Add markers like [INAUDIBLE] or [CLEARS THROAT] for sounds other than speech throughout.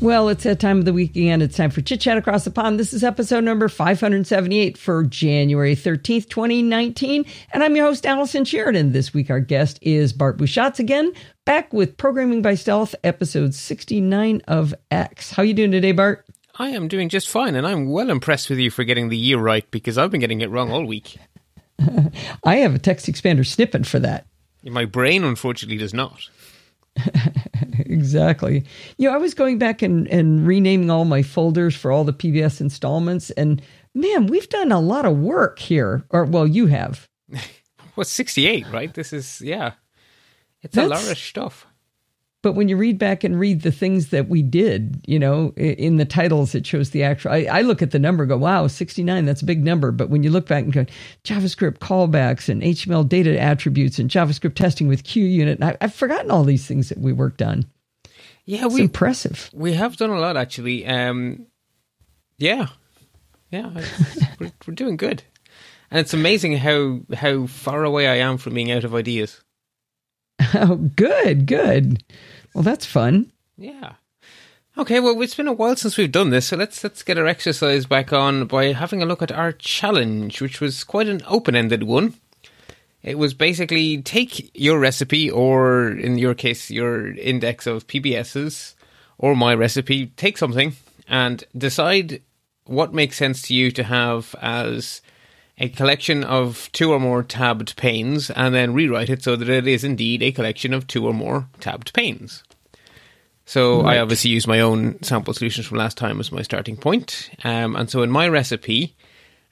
Well, it's that time of the week again. It's time for Chit Chat Across the Pond. This is episode number 578 for January 13th, 2019. And I'm your host, Allison Sheridan. This week, our guest is Bart Busschots again, back with Programming by Stealth, episode 69 of X. How you doing today, Bart? I am doing just fine, and I'm well impressed with you for getting the year right because I've been getting it wrong all week. [LAUGHS] I have a text expander snippet for that. My brain, unfortunately, does not. [LAUGHS] [LAUGHS] exactly. You know, I was going back and, and renaming all my folders for all the PBS installments, and man, we've done a lot of work here. Or, well, you have. [LAUGHS] well, 68, right? This is, yeah. It's That's, a lot of stuff. But when you read back and read the things that we did, you know, in the titles, it shows the actual. I, I look at the number, go, wow, 69, that's a big number. But when you look back and go, JavaScript callbacks and HTML data attributes and JavaScript testing with QUnit, I, I've forgotten all these things that we worked on. Yeah, it's we impressive. We have done a lot actually. Um, yeah, yeah, [LAUGHS] we're, we're doing good, and it's amazing how how far away I am from being out of ideas. [LAUGHS] Oh, good, good. Well, that's fun. Yeah. Okay, well, it's been a while since we've done this, so let's let's get our exercise back on by having a look at our challenge, which was quite an open-ended one. It was basically take your recipe, or in your case, your index of PBSs, or my recipe, take something and decide what makes sense to you to have as a collection of two or more tabbed panes and then rewrite it so that it is indeed a collection of two or more tabbed panes. So right. I obviously use my own sample solutions from last time as my starting point. Um, and so in my recipe,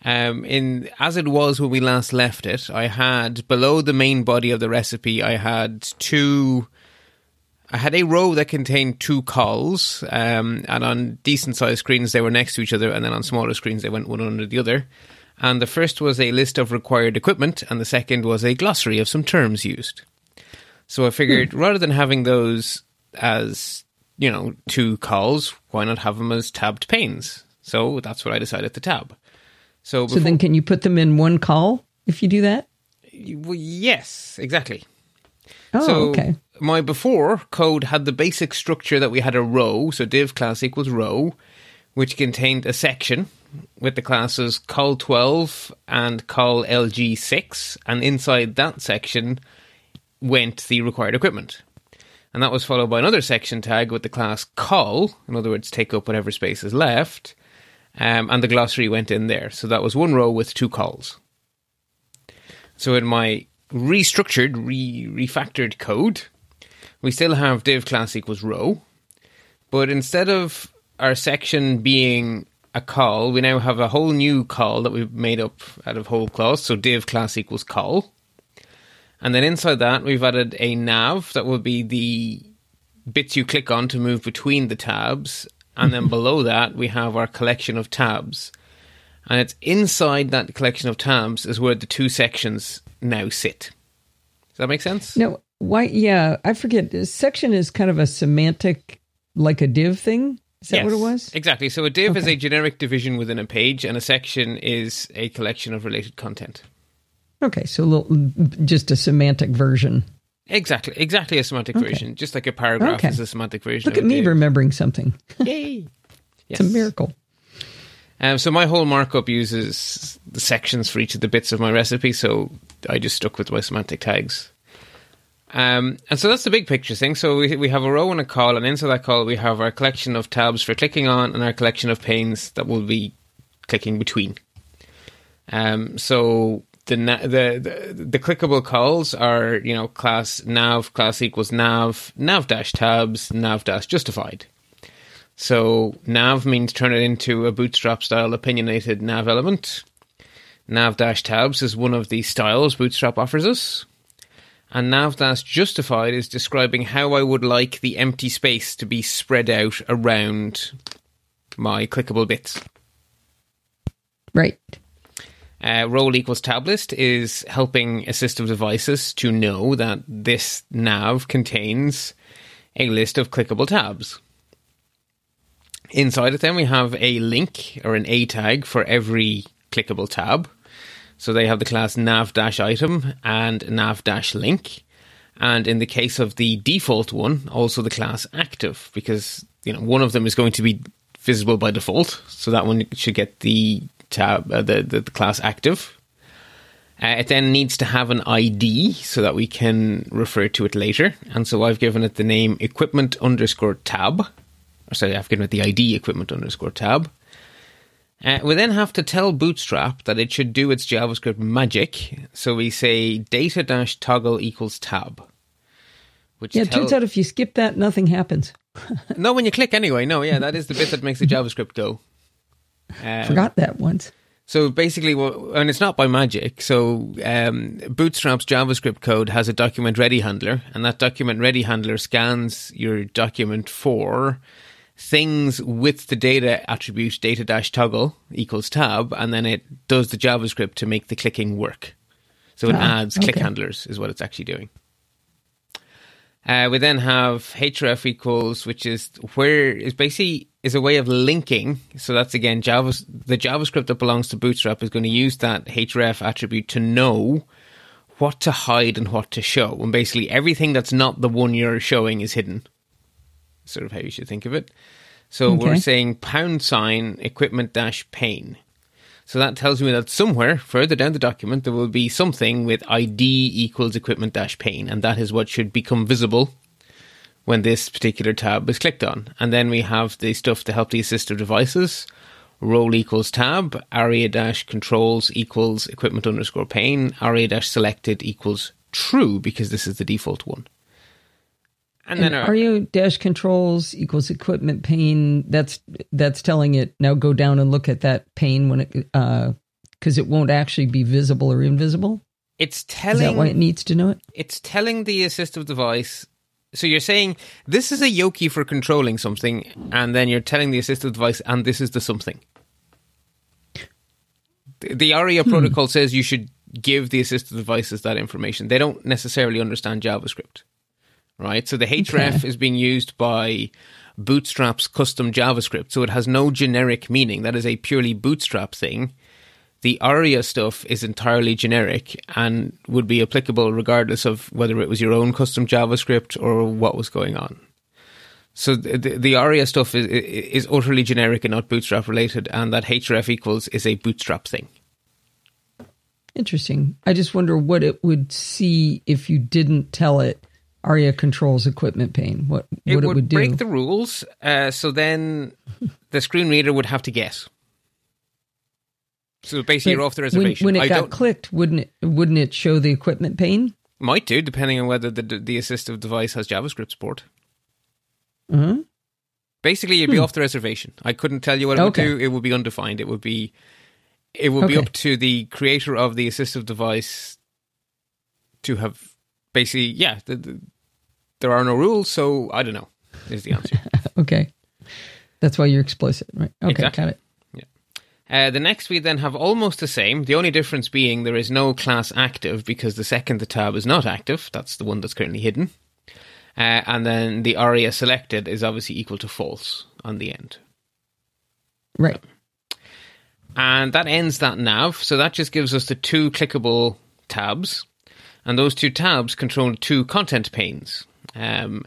um, in as it was when we last left it, I had below the main body of the recipe, I had two. I had a row that contained two cols, um, and on decent sized screens they were next to each other, and then on smaller screens they went one under the other. And the first was a list of required equipment, and the second was a glossary of some terms used. So I figured hmm. rather than having those as, you know, two cols, why not have them as tabbed panes? So that's what I decided to tab. So, before, so then can you put them in one col if you do that? Well, yes, exactly. Oh, so okay. My before code had the basic structure that we had a row, so div class equals row, which contained a section with the classes col12 and col lg6, and inside that section went the required equipment. And that was followed by another section tag with the class col, in other words, take up whatever space is left, um, and the glossary went in there. So that was one row with two cols. So in my restructured, re- refactored code, we still have div class equals row, but instead of our section being a col. We now have a whole new col that we've made up out of whole cloth. So div class equals col. And then inside that, we've added a nav that will be the bits you click on to move between the tabs. And then [LAUGHS] below that, we have our collection of tabs. And it's inside that collection of tabs is where the two sections now sit. Does that make sense? No, why? Yeah, I forget. Section is kind of a semantic, like a div thing. Is that yes, what it was? Exactly. So a div okay. is a generic division within a page, and a section is a collection of related content. Okay, so a little, just a semantic version. Exactly, exactly a semantic okay. version, just like a paragraph okay. is a semantic version. Look at me div. remembering something. Yay! [LAUGHS] Yes. It's a miracle. Um, so my whole markup uses the sections for each of the bits of my recipe, so I just stuck with my semantic tags. Um, and so that's the big picture thing. So we, we have a row and a col, and inside that col we have our collection of tabs for clicking on and our collection of panes that will be clicking between. Um, so the, the the the clickable calls are you know class nav class equals nav nav dash tabs nav dash justified. So nav means turn it into a bootstrap style opinionated nav element. Nav dash tabs is one of the styles Bootstrap offers us. And nav dash justified is describing how I would like the empty space to be spread out around my clickable bits. Right. Uh, role equals tablist is helping assistive devices to know that this nav contains a list of clickable tabs. Inside it, then we have a link or an A tag for every clickable tab. So they have the class nav item and nav link. And in the case of the default one, also the class active, because you know, one of them is going to be visible by default, so that one should get the tab, uh, the, the the class active. Uh, it then needs to have an ID so that we can refer to it later. And so I've given it the name equipment underscore tab. Or sorry, I've given it the ID equipment underscore tab. Uh, we then have to tell Bootstrap that it should do its JavaScript magic. So we say data dash toggle equals tab. Which yeah, tell- turns out if you skip that, nothing happens. [LAUGHS] no, when you click anyway. No, yeah, that is the bit that makes the JavaScript go. Um, Forgot that once. So basically, and it's not by magic. So um, Bootstrap's JavaScript code has a document ready handler, and that document ready handler scans your document for things with the data attribute data dash toggle equals tab, and then it does the JavaScript to make the clicking work. So it ah, adds click handlers, is what it's actually doing. Uh, we then have href equals, which is where is basically is a way of linking. So that's again Java. The JavaScript that belongs to Bootstrap is going to use that href attribute to know what to hide and what to show, and basically everything that's not the one you're showing is hidden. Sort of how you should think of it. So okay. we're saying pound sign equipment dash pane. So that tells me that somewhere further down the document there will be something with ID equals equipment dash pane, and that is what should become visible when this particular tab is clicked on. And then we have the stuff to help the assistive devices. Role equals tab, aria dash controls equals equipment underscore pane, aria dash selected equals true because this is the default one. And, and then aria dash controls equals equipment pane. That's that's telling it now go down and look at that pane when it because uh, it won't actually be visible or invisible. It's telling. Is that why it needs to know it? It's telling the assistive device. So you're saying this is a yoki for controlling something, and then you're telling the assistive device, and this is the something. The, the ARIA hmm. protocol says you should give the assistive devices that information. They don't necessarily understand JavaScript right? So the href okay. is being used by Bootstrap's custom JavaScript, so it has no generic meaning. That is a purely Bootstrap thing. The ARIA stuff is entirely generic and would be applicable regardless of whether it was your own custom JavaScript or what was going on. So the, the ARIA stuff is, is utterly generic and not Bootstrap related, and that href equals is a Bootstrap thing. Interesting. I just wonder what it would see if you didn't tell it ARIA controls equipment pane. What it what would, it would break the rules. Uh, so then the screen reader would have to guess. So basically, but you're off the reservation. When, when it I got clicked, wouldn't it wouldn't it show the equipment pane? Might do, depending on whether the the assistive device has JavaScript support. hmm Basically, you'd be hmm. off the reservation. I couldn't tell you what it okay. would do. It would be undefined. It would be it would okay. be up to the creator of the assistive device to have basically, yeah, the, the, there are no rules, so I don't know. Is the answer. [LAUGHS] okay, that's why you're explicit, right? Okay, exactly. got it. Yeah. Uh, the next we then have almost the same. The only difference being there is no class active because the second the tab is not active. That's the one that's currently hidden. Uh, and then the aria selected is obviously equal to false on the end. Right. And that ends that nav. So that just gives us the two clickable tabs and those two tabs control two content panes. Um,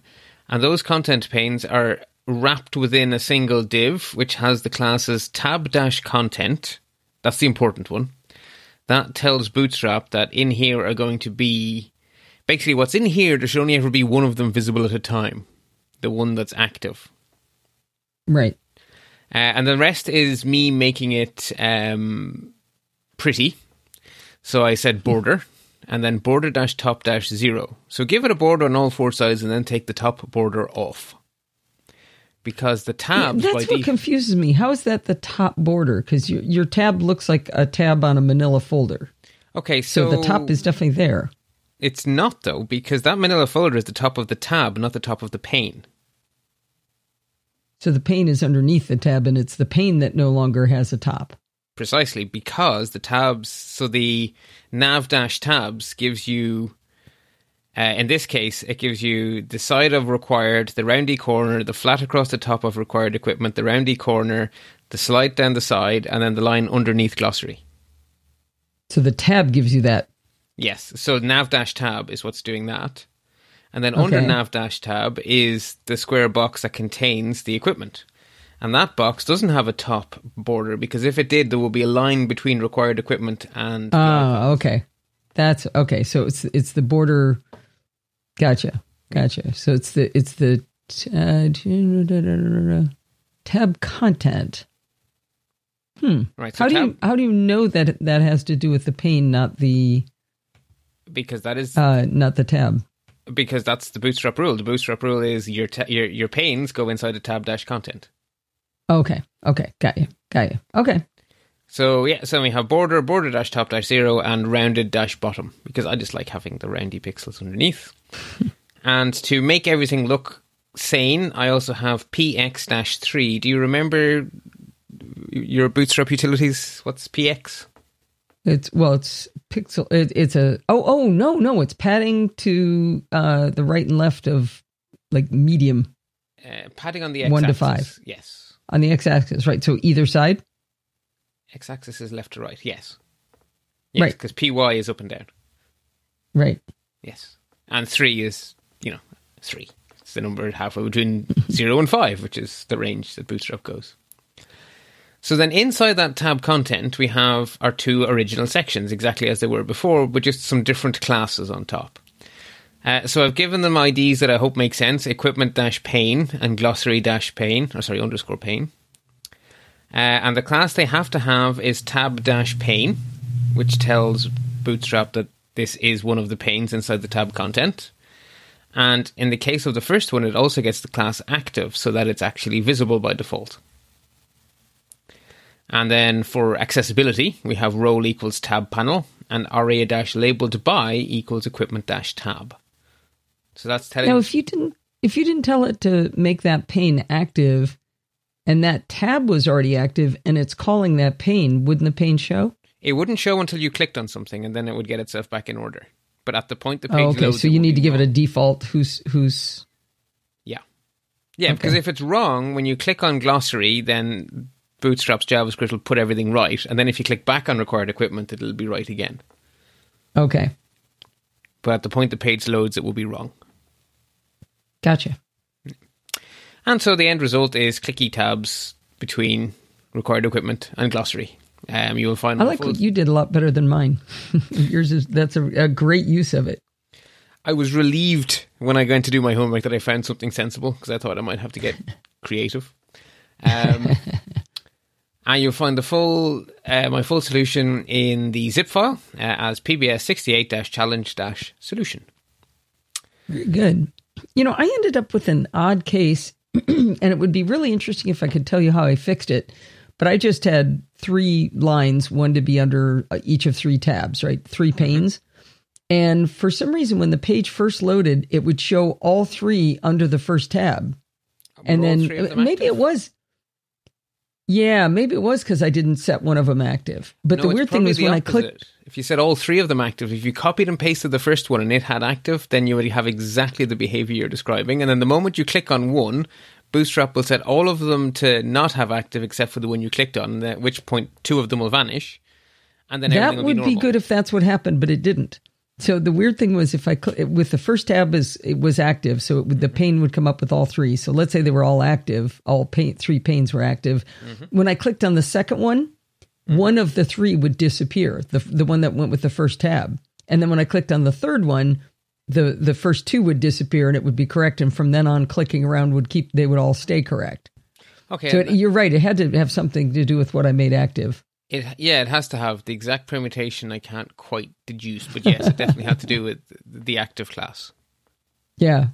and those content panes are wrapped within a single div, which has the classes tab dash content. That's the important one. That tells Bootstrap that in here are going to be basically what's in here. There should only ever be one of them visible at a time, the one that's active. Right. Uh, and the rest is me making it um, pretty. So I said border and then border dash top dash zero. So give it a border on all four sides and then take the top border off. Because the tabs. Yeah, that's what confuses me. How is that the top border? Because your, your tab looks like a tab on a manila folder. Okay, so, so the top is definitely there. It's not, though, because that manila folder is the top of the tab, not the top of the pane. So the pane is underneath the tab, and it's the pane that no longer has a top. Precisely because the tabs, so the nav dash tabs gives you, uh, in this case, it gives you the side of required, the roundy corner, the flat across the top of required equipment, the roundy corner, the slide down the side, and then the line underneath glossary. So the tab gives you that. Yes. So nav dash tab is what's doing that. And then under nav dash tab is the square box that contains the equipment. And that box doesn't have a top border because if it did, there would be a line between required equipment and. Ah, okay. That's okay. So it's it's the border. Gotcha, gotcha. So it's the it's the uh, tab content. Hmm. right. So How do tab, you how do you know that that has to do with the pane, not the because that is uh not the tab? because that's the bootstrap rule. The bootstrap rule is your ta- your your panes go inside the tab dash content. Okay, okay, got you, got you. Okay, So yeah, so we have border, border dash top dash zero, and rounded dash bottom because I just like having the roundy pixels underneath. [LAUGHS] and to make everything look sane, I also have px dash three. Do you remember your Bootstrap utilities? What's px? it's well, it's pixel. It, it's a oh oh no no, it's padding to uh the right and left of like medium Uh, padding on the x One to five. Yes, on the x-axis, right? So either side. x axis is left to right. Yes, yes, Right. because py is up and down. Right. Yes. And three is, you know, three. It's the number halfway between [LAUGHS] zero and five, which is the range that Bootstrap goes. So then inside that tab content, we have our two original sections, exactly as they were before, with just some different classes on top. Uh, so I've given them IDs that I hope make sense: equipment dash pane and glossary dash pane, or sorry, underscore pane. Uh, and the class they have to have is tab dash pane, which tells Bootstrap that this is one of the panes inside the tab content. And in the case of the first one, it also gets the class active so that it's actually visible by default. And then for accessibility, we have role equals tab panel and aria labeled by equals equipment tab. So that's telling Now, if you didn't if you didn't tell it to make that pane active, and that tab was already active, and it's calling that pane, wouldn't the pane show? it wouldn't show until you clicked on something and then it would get itself back in order. But at the point the page Oh, okay, loads, so you need to give it a default. Who's who's Yeah. Yeah, because if it's wrong, when you click on glossary, then Bootstrap's JavaScript will put everything right. And then if you click back on required equipment, it'll be right again. okay? But at the point the page loads, it will be wrong. Gotcha. And so the end result is clicky tabs between required equipment and glossary. Um, you will find I like what you did a lot better than mine. [LAUGHS] Yours is that's a, a great use of it. I was relieved when I went to do my homework that I found something sensible because I thought I might have to get [LAUGHS] creative. Um, [LAUGHS] and you'll find the full uh, my full solution in the zip file uh, as pbs68-challenge-solution. Very Good. You know, I ended up with an odd case, [CLEARS THROAT] and it would be really interesting if I could tell you how I fixed it. But I just had three lines, one to be under uh, each of three tabs, right? Three panes. And for some reason, when the page first loaded, it would show all three under the first tab. And then three of them maybe active? it was. Yeah, maybe it was because I didn't set one of them active. But No, the weird thing is when I opposite. clicked. If you set all three of them active, if you copied and pasted the first one and it had active, then you would have exactly the behavior you're describing. And then the moment you click on one, Bootstrap will set all of them to not have active except for the one you clicked on, at which point two of them will vanish. And then that would be, be, good if that's what happened, but it didn't. So the weird thing was if I cl- with the first tab is it was active, so would, the Mm-hmm. pane would come up with all three. So let's say they were all active, all pane, three panes were active. Mm-hmm. When I clicked on the second one, one of the three would disappear, the the one that went with the first tab. And then when I clicked on the third one, the the first two would disappear and it would be correct. And from then on, clicking around would keep they would all stay correct. Okay. So it, you're right; it had to have something to do with what I made active. It yeah, it has to have the exact permutation I can't quite deduce, but yes, it definitely had to do with the active class. Yeah,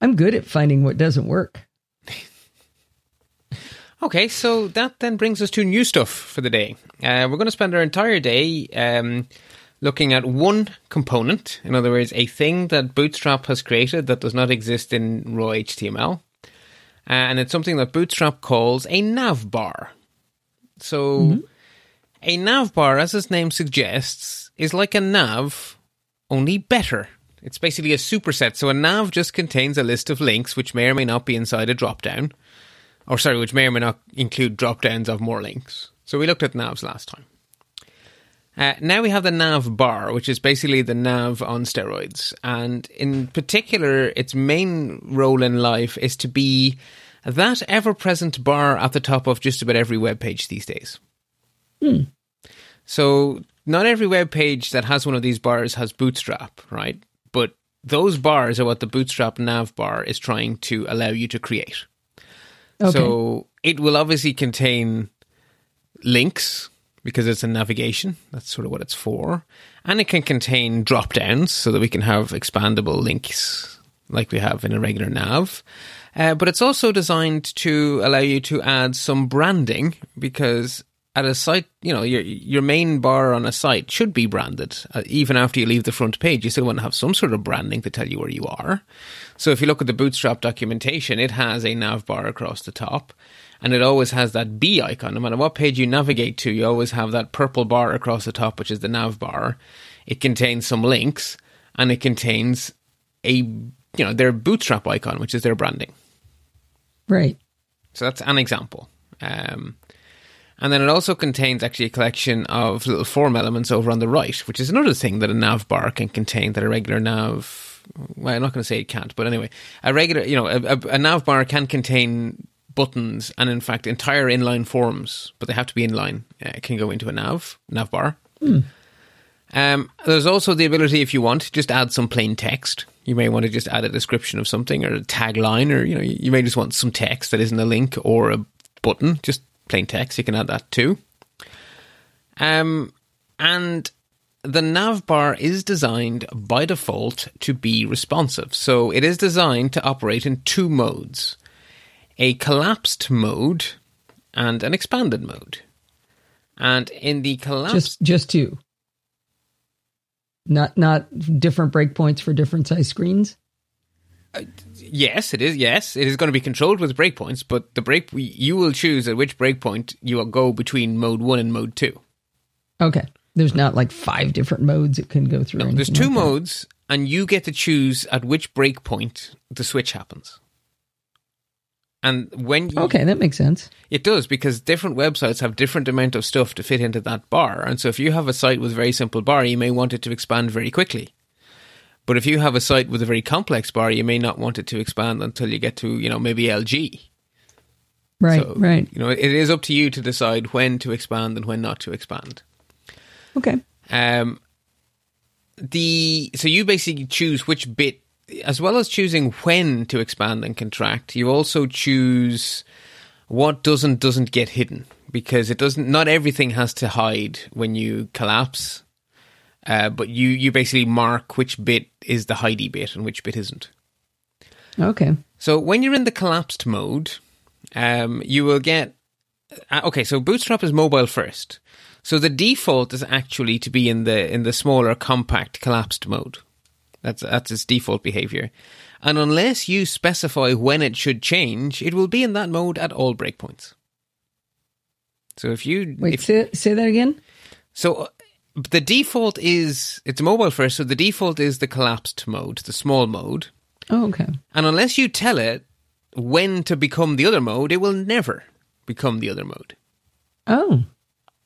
I'm good at finding what doesn't work. Okay, so that then brings us to new stuff for the day. Uh, we're going to spend our entire day um, looking at one component, in other words, a thing that Bootstrap has created that does not exist in raw HTML. And it's something that Bootstrap calls a nav bar. So, a nav bar, as its name suggests, is like a nav, only better. It's basically a superset. So, a nav just contains a list of links which may or may not be inside a dropdown or sorry, which may or may not include drop downs of more links. So we looked at navs last time. Uh, now we have the nav bar, which is basically the nav on steroids. And in particular, its main role in life is to be that ever present bar at the top of just about every web page these days. Hmm. So, not every web page that has one of these bars has Bootstrap, right? But those bars are what the Bootstrap nav bar is trying to allow you to create. Okay. So, it will obviously contain links because it's a navigation. That's sort of what it's for. And it can contain drop downs so that we can have expandable links like we have in a regular nav. Uh, but it's also designed to allow you to add some branding because at a site, you know, your your main bar on a site should be branded. Uh, even after you leave the front page, you still want to have some sort of branding to tell you where you are. So if you look at the Bootstrap documentation, it has a nav bar across the top and it always has that B icon. No matter what page you navigate to, you always have that purple bar across the top, which is the nav bar. It contains some links, and it contains a you know their bootstrap icon, which is their branding. Right. So that's an example. Um, and then it also contains actually a collection of little form elements over on the right, which is another thing that a nav bar can contain that a regular nav. Well, I'm not going to say it can't, but anyway, a regular, you know, a, a, nav bar can contain buttons and in fact entire inline forms, but they have to be inline. Uh, can go into a nav nav bar. Hmm. Um, there's also the ability, if you want, just add some plain text. You may want to just add a description of something or a tagline, or you know, you may just want some text that isn't a link or a button, just plain text. You can add that too. Um, and the nav bar is designed by default to be responsive. So it is designed to operate in two modes a collapsed mode and an expanded mode. And in the collapsed Just just two. Not not different breakpoints for different size screens. Yes, it is. Yes, it is going to be controlled with breakpoints, but the break you will choose at which breakpoint you will go between mode one and mode two. Okay. There's not like five different modes it can go through. No, there's two like modes, and you get to choose at which breakpoint the switch happens. And when you, Okay, that makes sense. It does because different websites have different amount of stuff to fit into that bar. And so if you have a site with a very simple bar, you may want it to expand very quickly. But if you have a site with a very complex bar, you may not want it to expand until you get to, you know, maybe LG. Right, So, right. You know, it is up to you to decide when to expand and when not to expand. Okay. Um, the so you basically choose which bit, as well as choosing when to expand and contract. You also choose what doesn't doesn't get hidden because it doesn't. Not everything has to hide when you collapse, uh, but you you basically mark which bit is the hidey bit and which bit isn't. Okay. So when you're in the collapsed mode, um, you will get. Uh, okay, so Bootstrap is mobile first. So the default is actually to be in the in the smaller, compact, collapsed mode. That's that's its default behavior. And unless you specify when it should change, it will be in that mode at all breakpoints. So if you Wait, if, say, say that again? so the default is it's mobile first, so the default is the collapsed mode, the small mode. Oh, okay. And unless you tell it when to become the other mode, it will never become the other mode. Oh,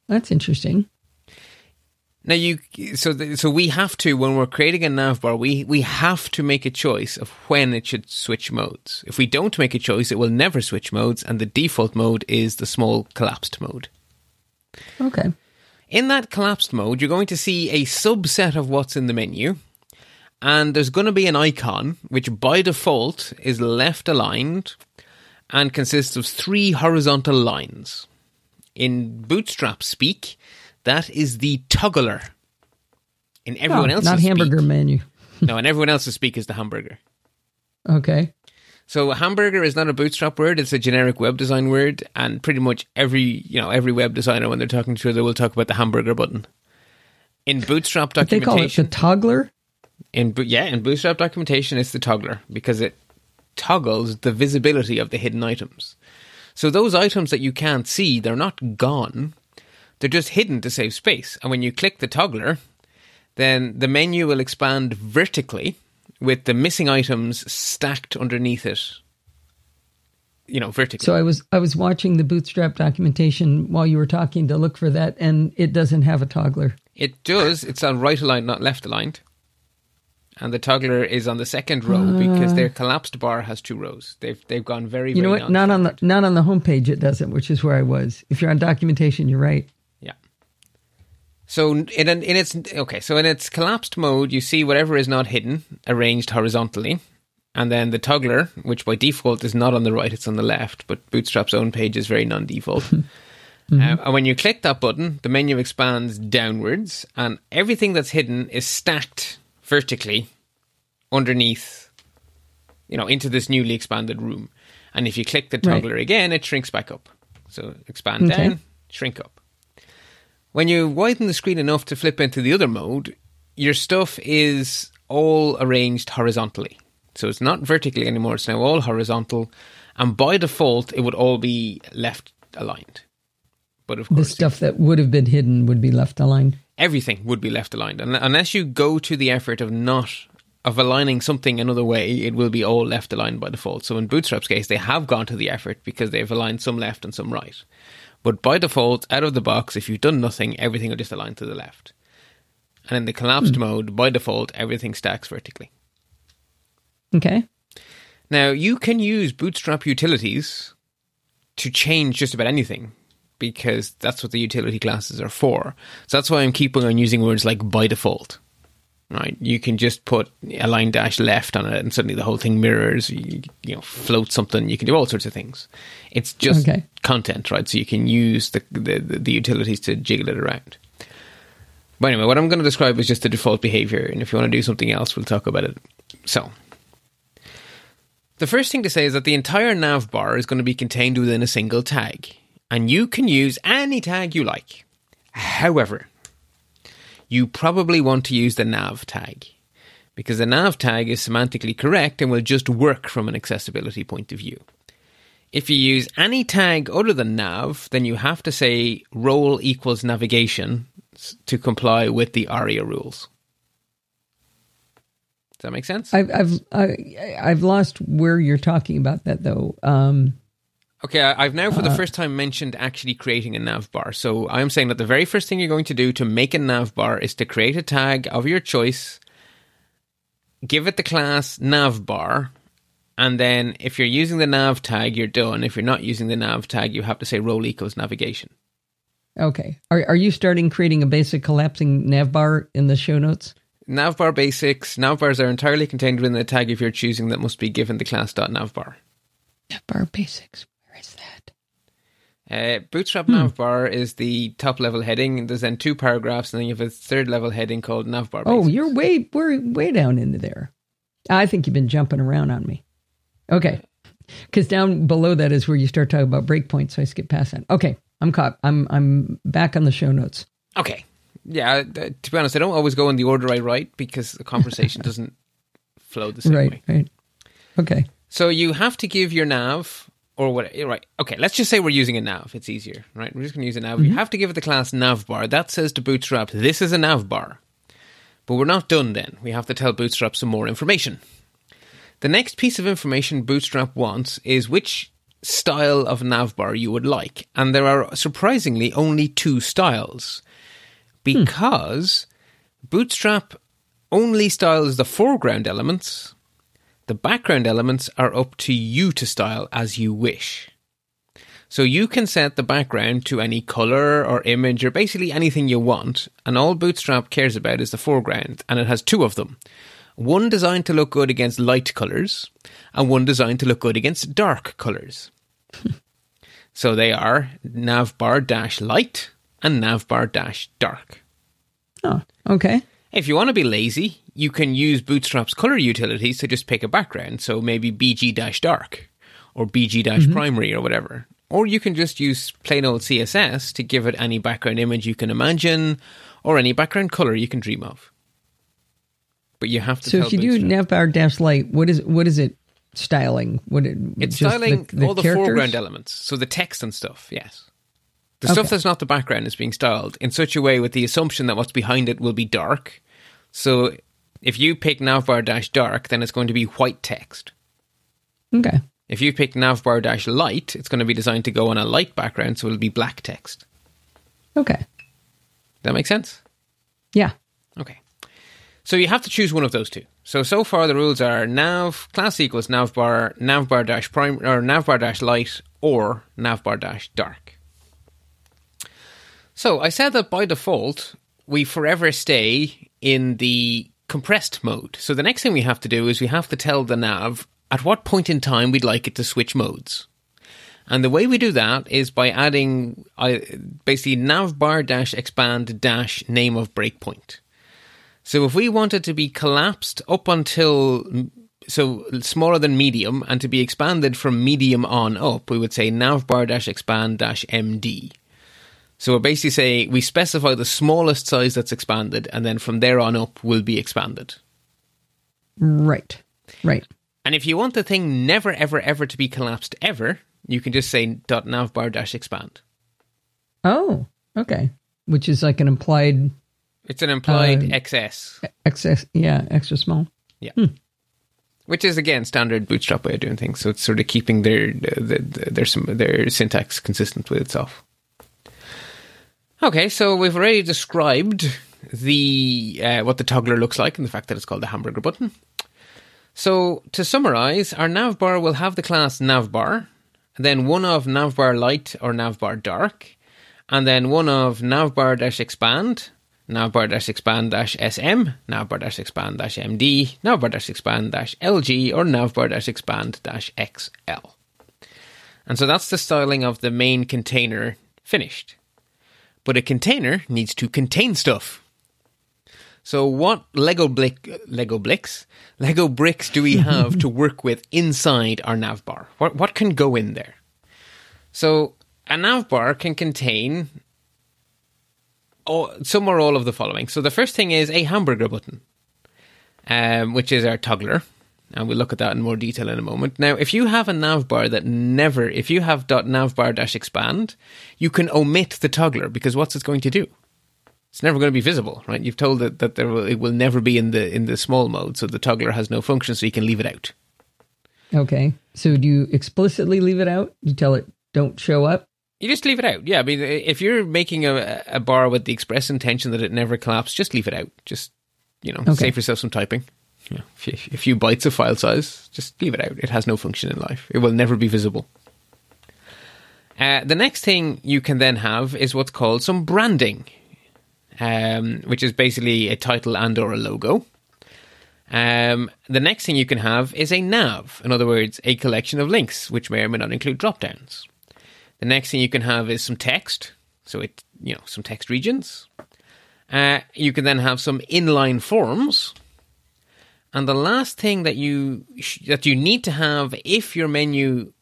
that's interesting. Now you so the, so we have to when we're creating a nav bar, we we have to make a choice of when it should switch modes. If we don't make a choice, it will never switch modes, and the default mode is the small collapsed mode. Okay. In that collapsed mode, you're going to see a subset of what's in the menu, and there's going to be an icon which by default is left aligned and consists of three horizontal lines. In Bootstrap speak, that is the toggler. In everyone Oh, else's not hamburger speak, menu. no, in everyone else's speak is the hamburger. [LAUGHS] Okay. So hamburger is not a bootstrap word; it's a generic web design word, and pretty much every you know every web designer when they're talking to each they will talk about the hamburger button. In bootstrap documentation, They call it the toggler. in yeah, in bootstrap documentation, it's the toggler because it toggles the visibility of the hidden items. So those items that you can't see, they're not gone; they're just hidden to save space. And when you click the toggler, then the menu will expand vertically with the missing items stacked underneath it. You know, vertically. So I was I was watching the Bootstrap documentation while you were talking to look for that, and it doesn't have a toggler. It does. It's on right aligned, not left aligned. And the toggler is on the second row because uh. their collapsed bar has two rows. They've they've gone very You know very what? Not on the not on the homepage it doesn't, which is where I was. If you're on documentation, you're right. So in an, in its okay, so in its collapsed mode, you see whatever is not hidden arranged horizontally, and then the toggler, which by default is not on the right, it's on the left. But Bootstrap's own page is very non-default. [LAUGHS] Uh, and when you click that button, the menu expands downwards, and everything that's hidden is stacked vertically underneath, you know, into this newly expanded room. And if you click the Right. toggler again, it shrinks back up. So expand Okay. down, shrink up. When you widen the screen enough to flip into the other mode, your stuff is all arranged horizontally. So it's not vertically anymore, it's now all horizontal. And by default, it would all be left aligned. But of course, The stuff that would have been hidden would be left aligned. everything would be left aligned Un- unless you go to the effort of not of aligning something another way it will be all left aligned by default so in bootstrap's case they have gone to the effort because they've aligned some left and some right but by default out of the box if you've done nothing everything will just align to the left and in the collapsed hmm. mode by default everything stacks vertically Okay. now you can use bootstrap utilities to change just about anything because that's what the utility classes are for. So that's why I'm keeping on using words like by default. Right, you can just put a line dash left on it, and suddenly the whole thing mirrors. You, you know, float something. You can do all sorts of things. It's just Okay. content, right? So you can use the, the the utilities to jiggle it around. But anyway, what I'm going to describe is just the default behavior, and if you want to do something else, we'll talk about it. So, the first thing to say is that the entire nav bar is going to be contained within a single tag, and you can use any tag you like. However, you probably want to use the nav tag because the nav tag is semantically correct and will just work from an accessibility point of view. If you use any tag other than nav, then you have to say role equals navigation to comply with the ARIA rules. Does that make sense? I've I've I, I've lost where you're talking about that though. Um, Okay, I've now for the uh-huh. first time mentioned actually creating a nav bar. So I'm saying that the very first thing you're going to do to make a nav bar is to create a tag of your choice, give it the class nav bar, and then if you're using the nav tag, you're done. If you're not using the nav tag, you have to say role equals navigation. okay. Are are you starting creating a basic collapsing nav bar in the show notes? Navbar basics, navbars are entirely contained within the tag if you're choosing that must be given the class.navbar. Nav bar basics. Where is that? Uh, Bootstrap navbar is the top level heading. There's then two paragraphs, and then you have a third level heading called navbar. Oh, you're way we're way down into there. I think you've been jumping around on me. Okay. Because down below that is where you start talking about breakpoints, so I skip past that. Okay, I'm caught. I'm I'm back on the show notes. Okay. Yeah, uh, to be honest, I don't always go in the order I write because the conversation [LAUGHS] doesn't flow the same right, way. right. Okay. So you have to give your nav or what? Eh, right. Okay. Let's just say we're using a nav. It's easier, right? We're just going to use a nav. You mm-hmm. have to give it the class navbar. That says to Bootstrap, this is a navbar. But we're not done then. We have to tell Bootstrap some more information. The next piece of information Bootstrap wants is which style of navbar you would like. And there are surprisingly only two styles hmm. because Bootstrap only styles the foreground elements. The background elements are up to you to style as you wish. So you can set the background to any color or image or basically anything you want, and all Bootstrap cares about is the foreground, and it has two of them. One designed to look good against light colors, and one designed to look good against dark colors. [LAUGHS] so they are navbar dash light and navbar dash dark. Oh, okay. If you want to be lazy, you can use Bootstrap's color utilities to just pick a background. So maybe BG dash dark or BG dash mm-hmm. primary or whatever. Or you can just use plain old CSS to give it any background image you can imagine or any background color you can dream of. But you have to So if you do Bootstrap. navbar dash light, what is what is it styling? What it, it's just styling all the characters? foreground elements. So the text and stuff, yes. The Okay. stuff that's not the background is being styled in such a way with the assumption that what's behind it will be dark. So if you pick navbar dash dark, then it's going to be white text. Okay. If you pick navbar dash light, it's going to be designed to go on a light background, so it'll be black text. Okay. Does that make sense? Yeah. Okay. So you have to choose one of those two. So so far the rules are nav class equals navbar navbar dash prime or navbar dash light or navbar dash dark. So I said that by default we forever stay in the compressed mode. So the next thing we have to do is we have to tell the nav at what point in time we'd like it to switch modes. And the way we do that is by adding uh, basically navbar dash expand dash name of breakpoint. So if we want it to be collapsed up until so smaller than medium and to be expanded from medium on up, we would say navbar dash expand dash MD. So we're basically saying we specify the smallest size that's expanded, and then from there on up will be expanded. Right. Right. And if you want the thing never, ever, ever to be collapsed ever, you can just say dot navbar dash expand. Oh, okay. Which is like an implied It's an implied Uh, XS, excess. Yeah, extra small. Yeah. Which is again standard Bootstrap way of doing things. So it's sort of keeping their their their, their, their syntax consistent with itself. Okay, so we've already described the uh, what the toggler looks like and the fact that it's called the hamburger button. So to summarize, our navbar will have the class navbar, then one of navbar light or navbar dark, and then one of navbar dash expand, navbar dash expand dash sm, navbar dash expand dash md, navbar dash expand dash lg, or navbar dash expand dash xl. And so that's the styling of the main container finished. But a container needs to contain stuff. So what Lego blick, Lego blicks, Lego bricks do we [LAUGHS] have to work with inside our navbar? What what can go in there? So a navbar can contain all, some or all of the following. So the first thing is a hamburger button, um, which is our toggler, and we'll look at that in more detail in a moment. Now, if you have a navbar that never, if you have .navbar dash expand, you can omit the toggler because what's it going to do? It's never going to be visible, right? You've told it that there will, it will never be in the in the small mode, so the toggler has no function, so you can leave it out. Okay. So do you explicitly leave it out? You tell it don't show up? You just leave it out. Yeah, I mean, if you're making a, a bar with the express intention that it never collapses, just leave it out. Just you know, Okay. save yourself some typing. You know, a few- bytes of file size, just leave it out. It has no function in life. It will never be visible. Uh, the next thing you can then have is what's called some branding, um, which is basically a title and or a logo. Um, the next thing you can have is a nav, in other words, a collection of links, which may or may not include drop downs. The next thing you can have is some text, so it you know some text regions. Uh, you can then have some inline forms, and the last thing that you sh- that you need to have if your menu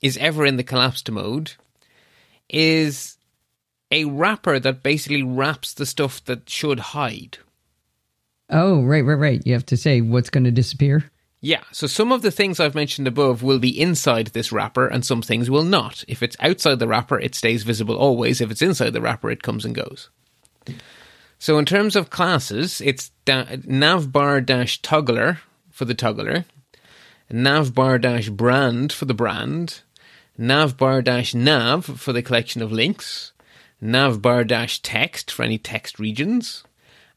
is ever in the collapsed mode is a wrapper that basically wraps the stuff that should hide. Oh, right, right, right. You have to say what's going to disappear. Yeah, so some of the things I've mentioned above will be inside this wrapper and some things will not. If it's outside the wrapper, it stays visible always. If it's inside the wrapper, it comes and goes. So in terms of classes, it's da- navbar dash toggler for the toggler, navbar dash brand for the brand, navbar dash nav for the collection of links, navbar dash text for any text regions,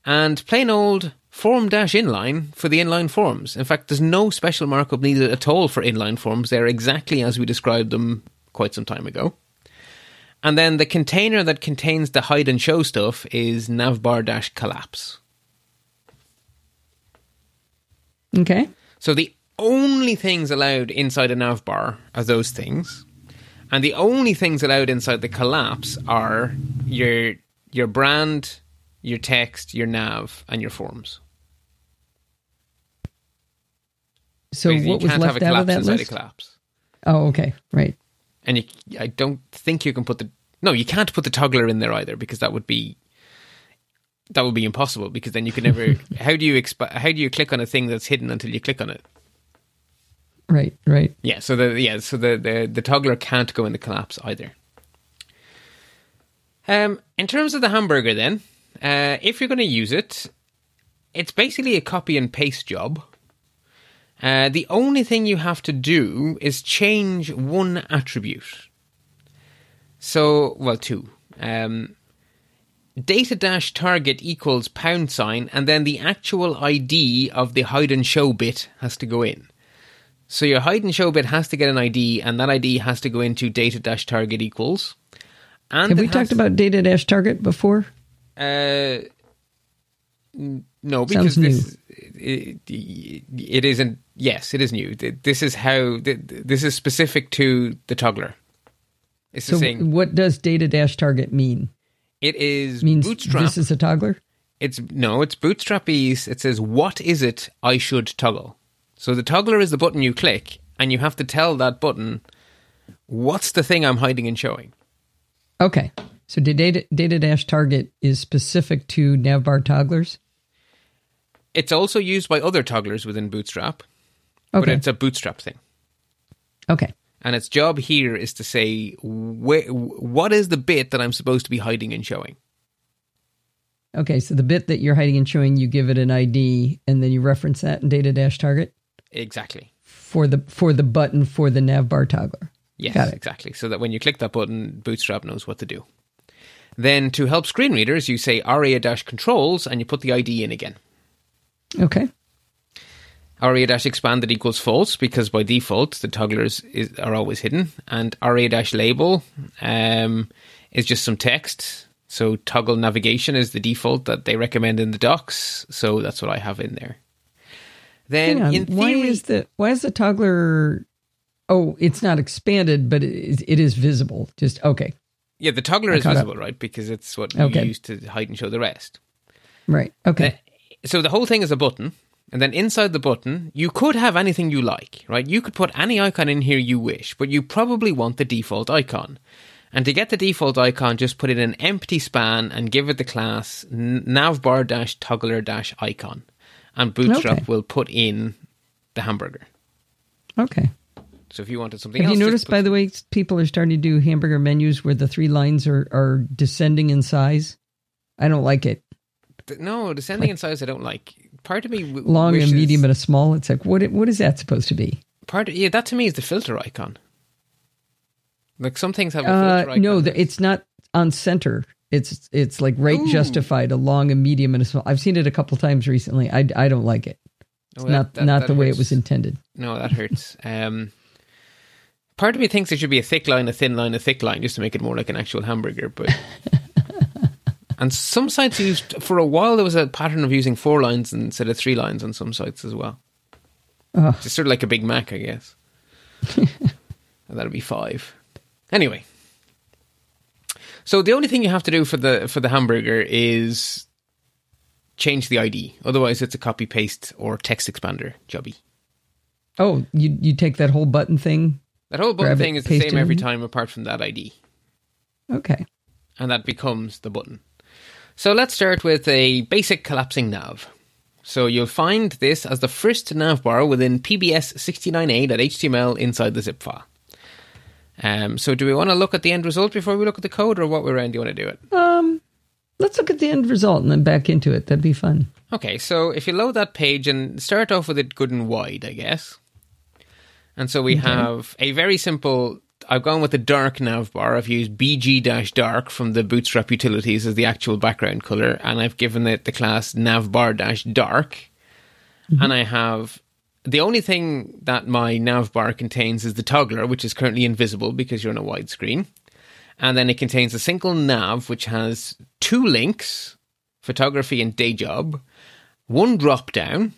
and plain old form dash inline for the inline forms. In fact, there's no special markup needed at all for inline forms. They're exactly as we described them quite some time ago. And then the container that contains the hide and show stuff is navbar dash collapse. Okay. So the only things allowed inside a navbar are those things. And the only things allowed inside the collapse are your your brand, your text, your nav, and your forms. So Basically, what you was can't have left a out collapse of that inside list? a collapse. Oh, okay. Right. And you, I don't think you can put the no, you can't put the toggler in there either because that would be that would be impossible because then you could never. [LAUGHS] how do you exp- How do you click on a thing that's hidden until you click on it? Right, right. Yeah, so the yeah, so the the, the toggler can't go in the collapse either. Um, in terms of the hamburger, then, uh, if you're going to use it, it's basically a copy and paste job. Uh, the only thing you have to do is change one attribute. So, well, two. Um, data dash target equals pound sign, and then the actual ID of the hide and show bit has to go in. So your hide and show bit has to get an ID, and that ID has to go into data dash target equals. And Have we talked to- about data dash target before? Uh, no, because this it, it isn't. Yes, it is new. This is how this is specific to the toggler. It's So what does data dash target mean? It is Means bootstrap. this is a toggler? It's no, it's bootstrapese. It says, "What is it I should toggle?" So the toggler is the button you click, and you have to tell that button, "What's the thing I'm hiding and showing?" Okay. So data data dash target is specific to navbar togglers? It's also used by other togglers within Bootstrap, but it's a Bootstrap thing. Okay. And its job here is to say, wh- what is the bit that I'm supposed to be hiding and showing? Okay. So the bit that you're hiding and showing, you give it an ID and then you reference that in data dash target Exactly. for the for the button for the navbar toggler. Yes, Got it. exactly. So that when you click that button, Bootstrap knows what to do. Then to help screen readers, you say aria dash controls and you put the ID in again. Okay. Aria dash expanded equals false because by default the togglers is, are always hidden, and aria dash label um, is just some text. So toggle navigation is the default that they recommend in the docs. So that's what I have in there. Then on. in why is the why is the toggler Oh, it's not expanded, but it is, it is visible. Just okay. yeah, the toggler is caught up. visible, right? Because it's what Okay. you use to hide and show the rest. Right. Okay. so the whole thing is a button and then inside the button you could have anything you like right you could put any icon in here you wish but you probably want the default icon and to get the default icon just put in an empty span and give it the class navbar dash toggler dash icon and bootstrap Okay. will put in the hamburger Okay. so if you wanted something Have else you noticed, by the way, people are starting to do hamburger menus where the three lines are, are descending in size? I don't like it. no descending in size i don't like part of me w- Long wishes, and medium and a small. It's like what? What is that supposed to be? part of, yeah that to me is the filter icon like some things have a Uh, icon no, the, it's not on center. It's it's like right Ooh. justified, a long, a medium, and a small. I've seen it a couple times recently. I, I don't like it. It's Oh, not that- that- not that the way it was intended. No, that hurts. [LAUGHS] um, part of me thinks it should be a thick line, a thin line, a thick line, just to make it more like an actual hamburger. But [LAUGHS] and some sites used for a while there was a pattern of using four lines instead of three lines on some sites as well. Ah. Oh. It's sort of like a Big Mac, I guess. [LAUGHS] that'll be five. Anyway, so the only thing you have to do for the for the hamburger is change the ID. Otherwise, it's a copy paste or text expander jobby. Oh, you you take that whole button thing. That whole button thing is the same every time apart from that ID. Okay. And that becomes the button. So let's start with a basic collapsing nav. So you'll find this as the first nav bar within pbs69a.html inside the zip file. Um, so do we want to look at the end result before we look at the code, or what way around do you want to do it? Um, let's look at the end result and then back into it. That'd be fun. Okay, so if you load that page and start off with it good and wide, I guess. And so we have a very simple. I've gone with the dark navbar. I've used bg dark from the Bootstrap utilities as the actual background color, and I've given it the class navbar dark. Mm-hmm. And I have the only thing that my navbar contains is the toggler, which is currently invisible because you're on a widescreen. And then it contains a single nav, which has two links photography and day job, one drop down,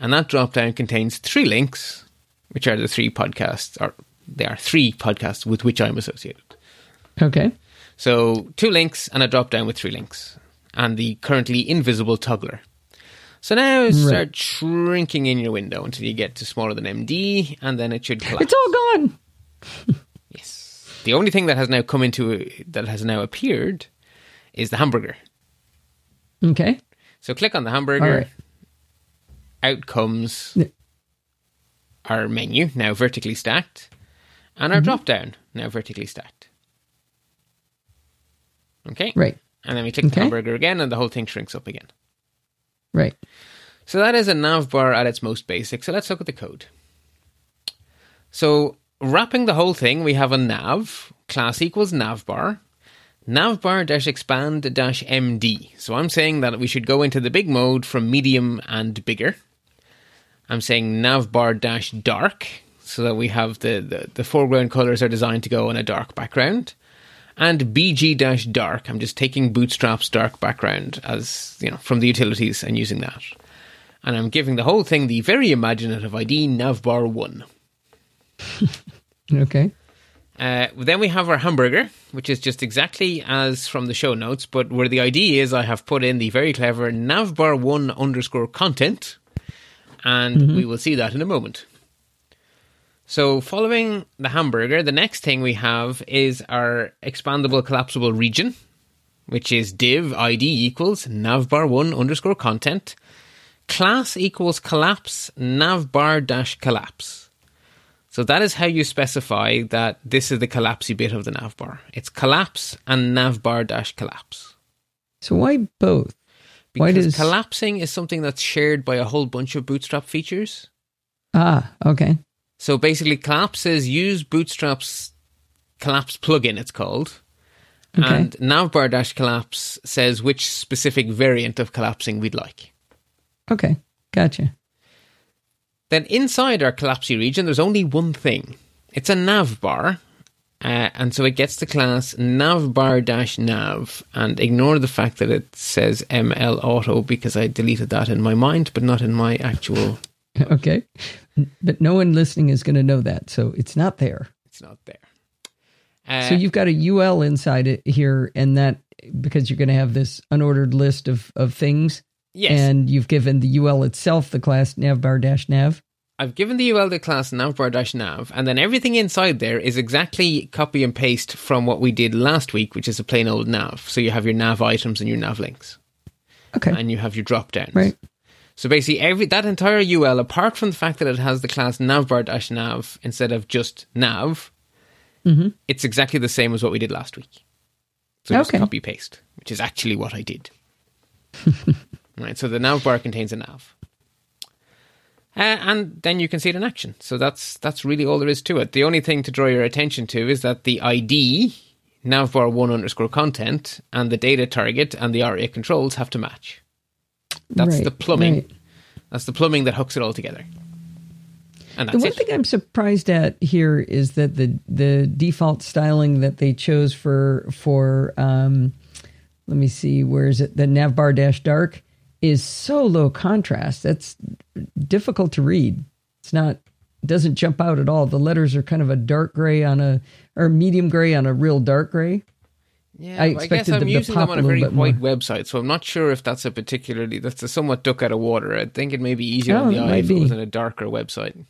and that drop down contains three links, which are the three podcasts, or they are three podcasts with which I'm associated. Okay. So two links and a drop down with three links, and the currently invisible toggler. So now start shrinking in your window until you get to smaller than MD, and then it should collapse. It's all gone. [LAUGHS] Yes. The only thing that has now come into that has now appeared is the hamburger. Okay. So click on the hamburger. right. Out comes Yeah. our menu, now vertically stacked, and our Mm-hmm. drop down, now vertically stacked. Okay? Right. And then we click the hamburger again, and the whole thing shrinks up again. Right. So that is a nav bar at its most basic. So let's look at the code. So wrapping the whole thing, we have a nav, class equals navbar. navbar dash expand dash MD. So I'm saying that we should go into the big mode from medium and bigger. I'm saying navbar dash dark so that we have the, the, the foreground colors are designed to go on a dark background. And BG dash dark. I'm just taking Bootstrap's dark background as, you know, from the utilities and using that. And I'm giving the whole thing the very imaginative ID navbar 1. [LAUGHS] Okay. Uh, then we have our hamburger, which is just exactly as from the show notes, but where the ID is, I have put in the very clever navbar1 underscore content, and we will see that in a moment. So, following the hamburger, the next thing we have is our expandable collapsible region, which is div ID equals navbar1 underscore content, class equals collapse navbar dash collapse. So that is how you specify that this is the collapsy bit of the navbar. It's collapse and navbar dash collapse. So why both? Because Why does- collapsing is something that's shared by a whole bunch of Bootstrap features. Ah, okay. So basically, collapse says use Bootstrap's collapse plugin, it's called. Okay. And navbar dash collapse says which specific variant of collapsing we'd like. Okay. Gotcha. Then inside our collapsy region, there's only one thing. It's a navbar, uh, and so it gets the class navbar dash nav. And ignore the fact that it says ML auto because I deleted that in my mind, but not in my actual. [LAUGHS] Okay. But no one listening is going to know that. So it's not there. It's not there. Uh, So you've got a UL inside it here, and that because you're going to have this unordered list of, of things, yes, and you've given the UL itself the class navbar dash nav. I've given the UL the class navbar dash nav, and then everything inside there is exactly copy and paste from what we did last week, which is a plain old nav. So you have your nav items and your nav links, Okay. and you have your drop downs. Right. So basically, every that entire UL, apart from the fact that it has the class navbar dash nav instead of just nav, Mhm. it's exactly the same as what we did last week. So just Okay. copy paste, which is actually what I did. [LAUGHS] right. So the navbar contains a nav. Uh, and then you can see it in action. So that's that's really all there is to it. The only thing to draw your attention to is that the ID navbar one underscore content and the data target and the aria controls have to match. That's Right, the plumbing. right. That's the plumbing that hooks it all together. And The one it. thing I'm surprised at here is that the the default styling that they chose for for um, let me see where is it the navbar dash dark is so low contrast that's difficult to read. It's not doesn't jump out at all. The letters are kind of a dark gray on a or medium gray on a real dark gray. Yeah, I I, guess I'm using them on a very white more. website, so I'm not sure if that's a particularly that's a somewhat duck out of water. I think it may be easier Oh, on the eye if it was on a darker website.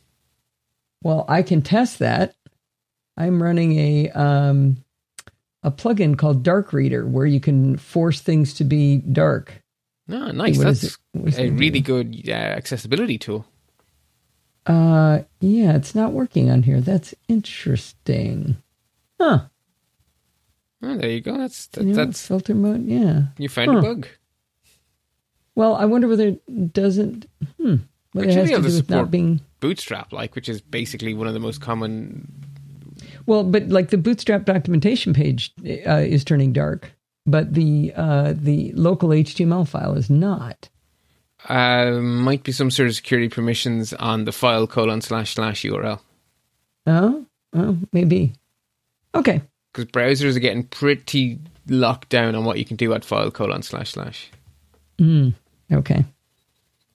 Well, I can test that. I'm running a um, a plugin called Dark Reader where you can force things to be dark. No, nice. What is That's it- what does a really good uh, accessibility tool. Uh, yeah, it's not working on here. That's interesting. Huh. Oh, there you go. That's that, You know, that's filter mode. Yeah. you find Huh. a bug. Well, I wonder whether it doesn't. Hmm. Whether it has to do with not being. Bootstrap, like, which is basically one of the most common. Well, but like the Bootstrap documentation page uh, is turning dark, but the uh, the local HTML file is not. Uh, might be some sort of security permissions on the file colon slash slash URL Oh, oh, maybe. Okay. Because browsers are getting pretty locked down on what you can do at file colon slash slash. Mm, okay.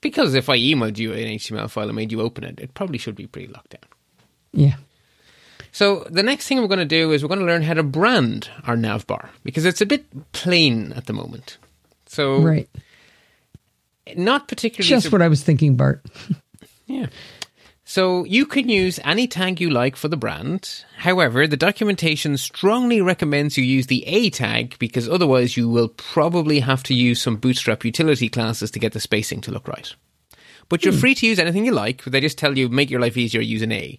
Because if I emailed you an HTML file and made you open it, it probably should be pretty locked down. Yeah. So the next thing we're going to do is we're going to learn how to brand our navbar because it's a bit plain at the moment. So Right. not particularly Just what I was thinking, Bart. [LAUGHS] Yeah. So you can use any tag you like for the brand. However, the documentation strongly recommends you use the A tag because otherwise you will probably have to use some Bootstrap utility classes to get the spacing to look right. But you're hmm. free to use anything you like. They just tell you make your life easier, use an A.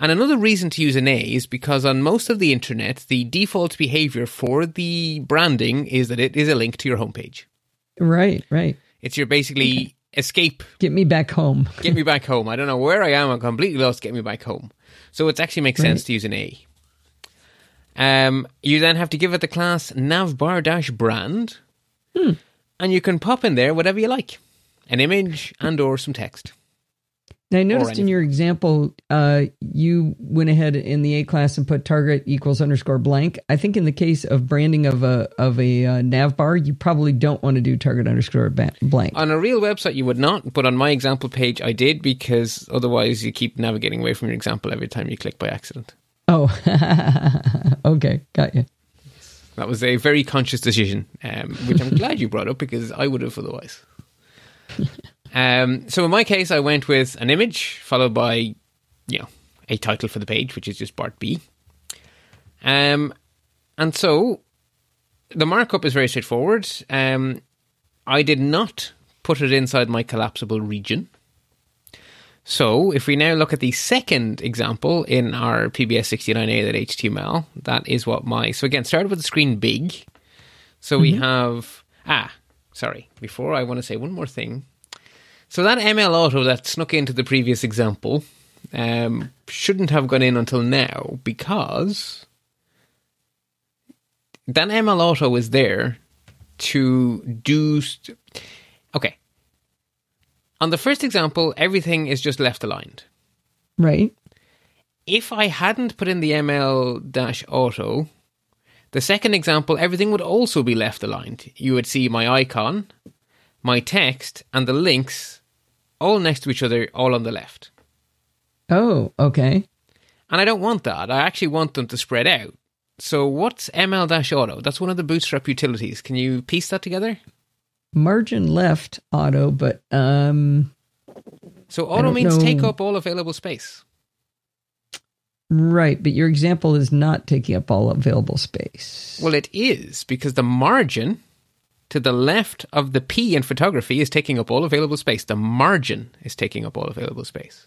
And another reason to use an A is because on most of the internet, the default behavior for the branding is that it is a link to your homepage. Right, right. It's your basically escape Get me back home. [LAUGHS] get me back home. I don't know where I am. I'm completely lost. Get me back home. So it actually makes sense to use an A. Um, you then have to give it the class navbar dash brand, and you can pop in there whatever you like, an image and or some text. Now, I noticed in your example, uh, you went ahead in the A class and put target equals underscore blank. I think in the case of branding of a of a uh, nav bar, you probably don't want to do target underscore blank. On a real website, you would not, but on my example page, I did because otherwise you keep navigating away from your example every time you click by accident. oh, [LAUGHS] okay, got you. That was a very conscious decision, um, which I'm glad you brought up because I would have otherwise. [LAUGHS] Um, so in my case, I went with an image followed by, you know, a title for the page, which is just Bart B. Um, and so the markup is very straightforward. Um, I did not put it inside my collapsible region. So if we now look at the second example in our PBS69A.html, that is what my so again started with the screen big. So we have ah sorry before I want to say one more thing. So that ML Auto that snuck into the previous example um, shouldn't have gone in until now because that ML Auto is there to do. St- okay. On the first example, everything is just left aligned. Right. If I hadn't put in the ML dash auto, the second example, everything would also be left aligned. You would see my icon, my text, and the links all next to each other, all on the left. Oh, okay. And I don't want that. I actually want them to spread out. So what's ML dash auto? That's one of the Bootstrap utilities. Can you piece that together? Margin left auto, but um, So auto means know. take up all available space. right. But your example is not taking up all available space. Well, it is because the margin to the left of the P in photography is taking up all available space. The margin is taking up all available space.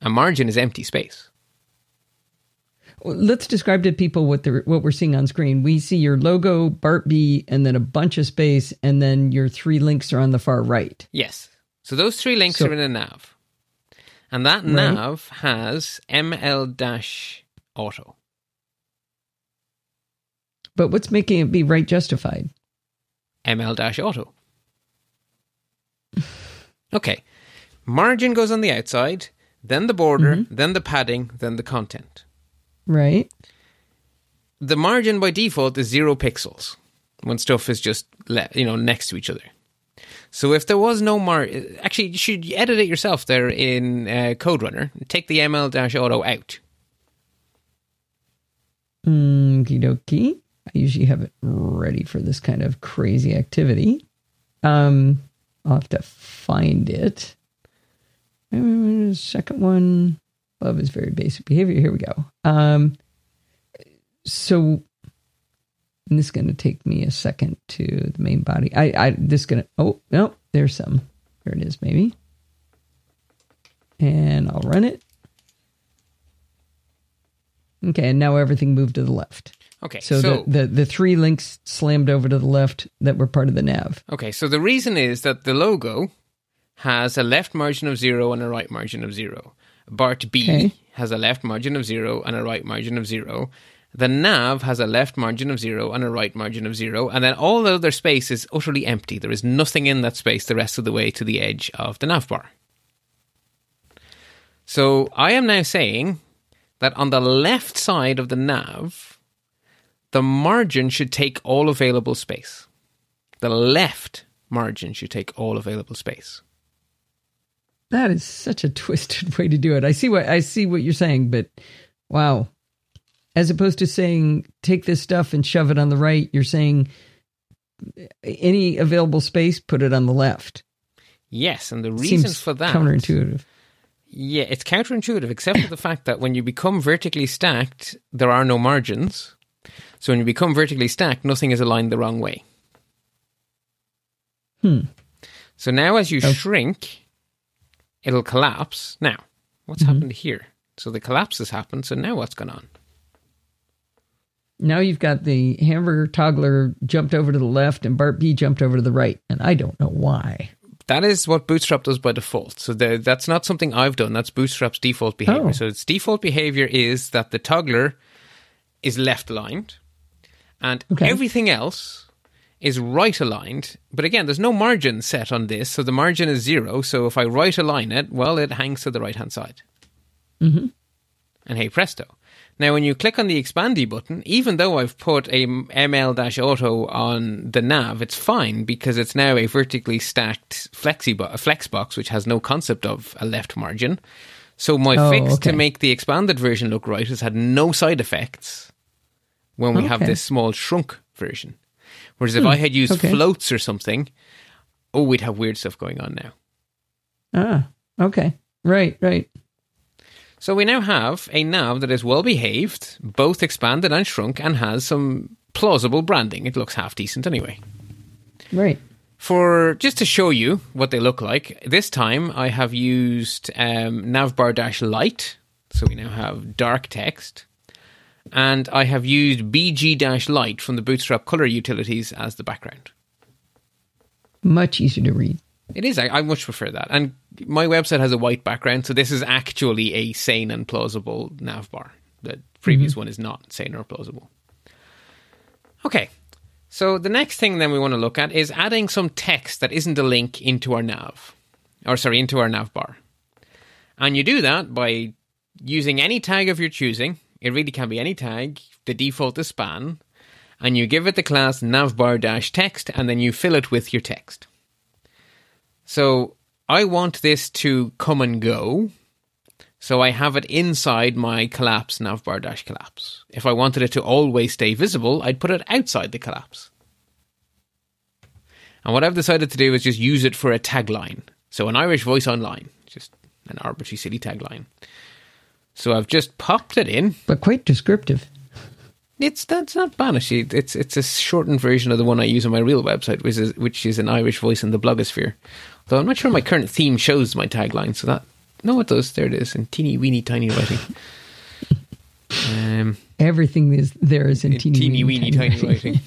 A margin is empty space. Let's describe to people what the what we're seeing on screen. We see your logo, Bart B, and then a bunch of space, and then your three links are on the far right. Yes. So those three links So- are in a nav. And that Right. nav has ML dash auto. But what's making it be right justified? ML dash auto. Okay. Margin goes on the outside, then the border, then the padding, then the content. Right. the margin by default is zero pixels when stuff is just le- you know next to each other. So if there was no margin, actually, you should edit it yourself there in uh, CodeRunner. Take the ML dash auto out. Okie dokie. I usually have it ready for this kind of crazy activity. Um, I'll have to find it. Second one, love is very basic behavior. Here we go. Um, so and this is going to take me a second to the main body. I, I this going to. Oh no, there's some. Here it is, maybe. And I'll run it. Okay, and now everything moved to the left. Okay, So, so, the, the the three links slammed over to the left that were part of the nav. okay, so the reason is that the logo has a left margin of zero and a right margin of zero. Bart B Okay. has a left margin of zero and a right margin of zero. The nav has a left margin of zero and a right margin of zero, and then all the other space is utterly empty. There is nothing in that space the rest of the way to the edge of the nav bar. So I am now saying that on the left side of the nav, the margin should take all available space. The left margin should take all available space. That is such a [LAUGHS] twisted way to do it. I see what I see what you're saying, but wow. As opposed to saying take this stuff and shove it on the right, you're saying any available space, put it on the left. Yes, and the reason Seems for that counterintuitive. Yeah, it's counterintuitive, except for the fact that when you become vertically stacked, there are no margins. So when you become vertically stacked, nothing is aligned the wrong way. Hmm. So now as you Oh. shrink, it'll collapse. Now, what's Mm-hmm. happened here? So the collapse has happened. So now what's going on? Now you've got the hamburger toggler jumped over to the left and Bart B jumped over to the right, and I don't know why. That is what Bootstrap does by default. So the, that's not something I've done. That's Bootstrap's default behavior. Oh. So its default behavior is that the toggler is left aligned, and Okay. everything else is right aligned. But again, there's no margin set on this, so the margin is zero. So if I right align it, well, it hangs to the right hand side. Mm-hmm. And hey presto. Now, when you click on the expandy button, even though I've put a ML-auto on the nav, it's fine because it's now a vertically stacked flexi bo- a flex box, which has no concept of a left margin. So my Oh, fix okay. to make the expanded version look right has had no side effects when we have this small shrunk version. Whereas if I had used okay. floats or something, oh, we'd have weird stuff going on now. Ah, okay. Right, right. So we now have a nav that is well behaved, both expanded and shrunk, and has some plausible branding. It looks half decent anyway. Right. For just to show you what they look like, this time I have used um, navbar dash light, so we now have dark text, and I have used BG-Light from the Bootstrap color utilities as the background. Much easier to read. It is. I, I much prefer that. And my website has a white background, so this is actually a sane and plausible navbar. The previous mm-hmm. one is not sane or plausible. Okay. So the next thing then we want to look at is adding some text that isn't a link into our nav, or sorry, into our navbar. And you do that by using any tag of your choosing. It really can be any tag. The default is span, and you give it the class navbar text, and then you fill it with your text. So I want this to come and go. So I have it inside my collapse navbar dash collapse. If I wanted it to always stay visible, I'd put it outside the collapse. And what I've decided to do is just use it for a tagline. So an Irish voice online, just an arbitrary silly tagline. So I've just popped it in. But quite descriptive. It's that's not banishy. It's it's a shortened version of the one I use on my real website, which is which is an Irish voice in the blogosphere. Though I'm not sure my current theme shows my tagline, so that no, it does. There it is in teeny weeny tiny writing. Um, Everything is there is in teeny, teeny weeny tiny writing. writing,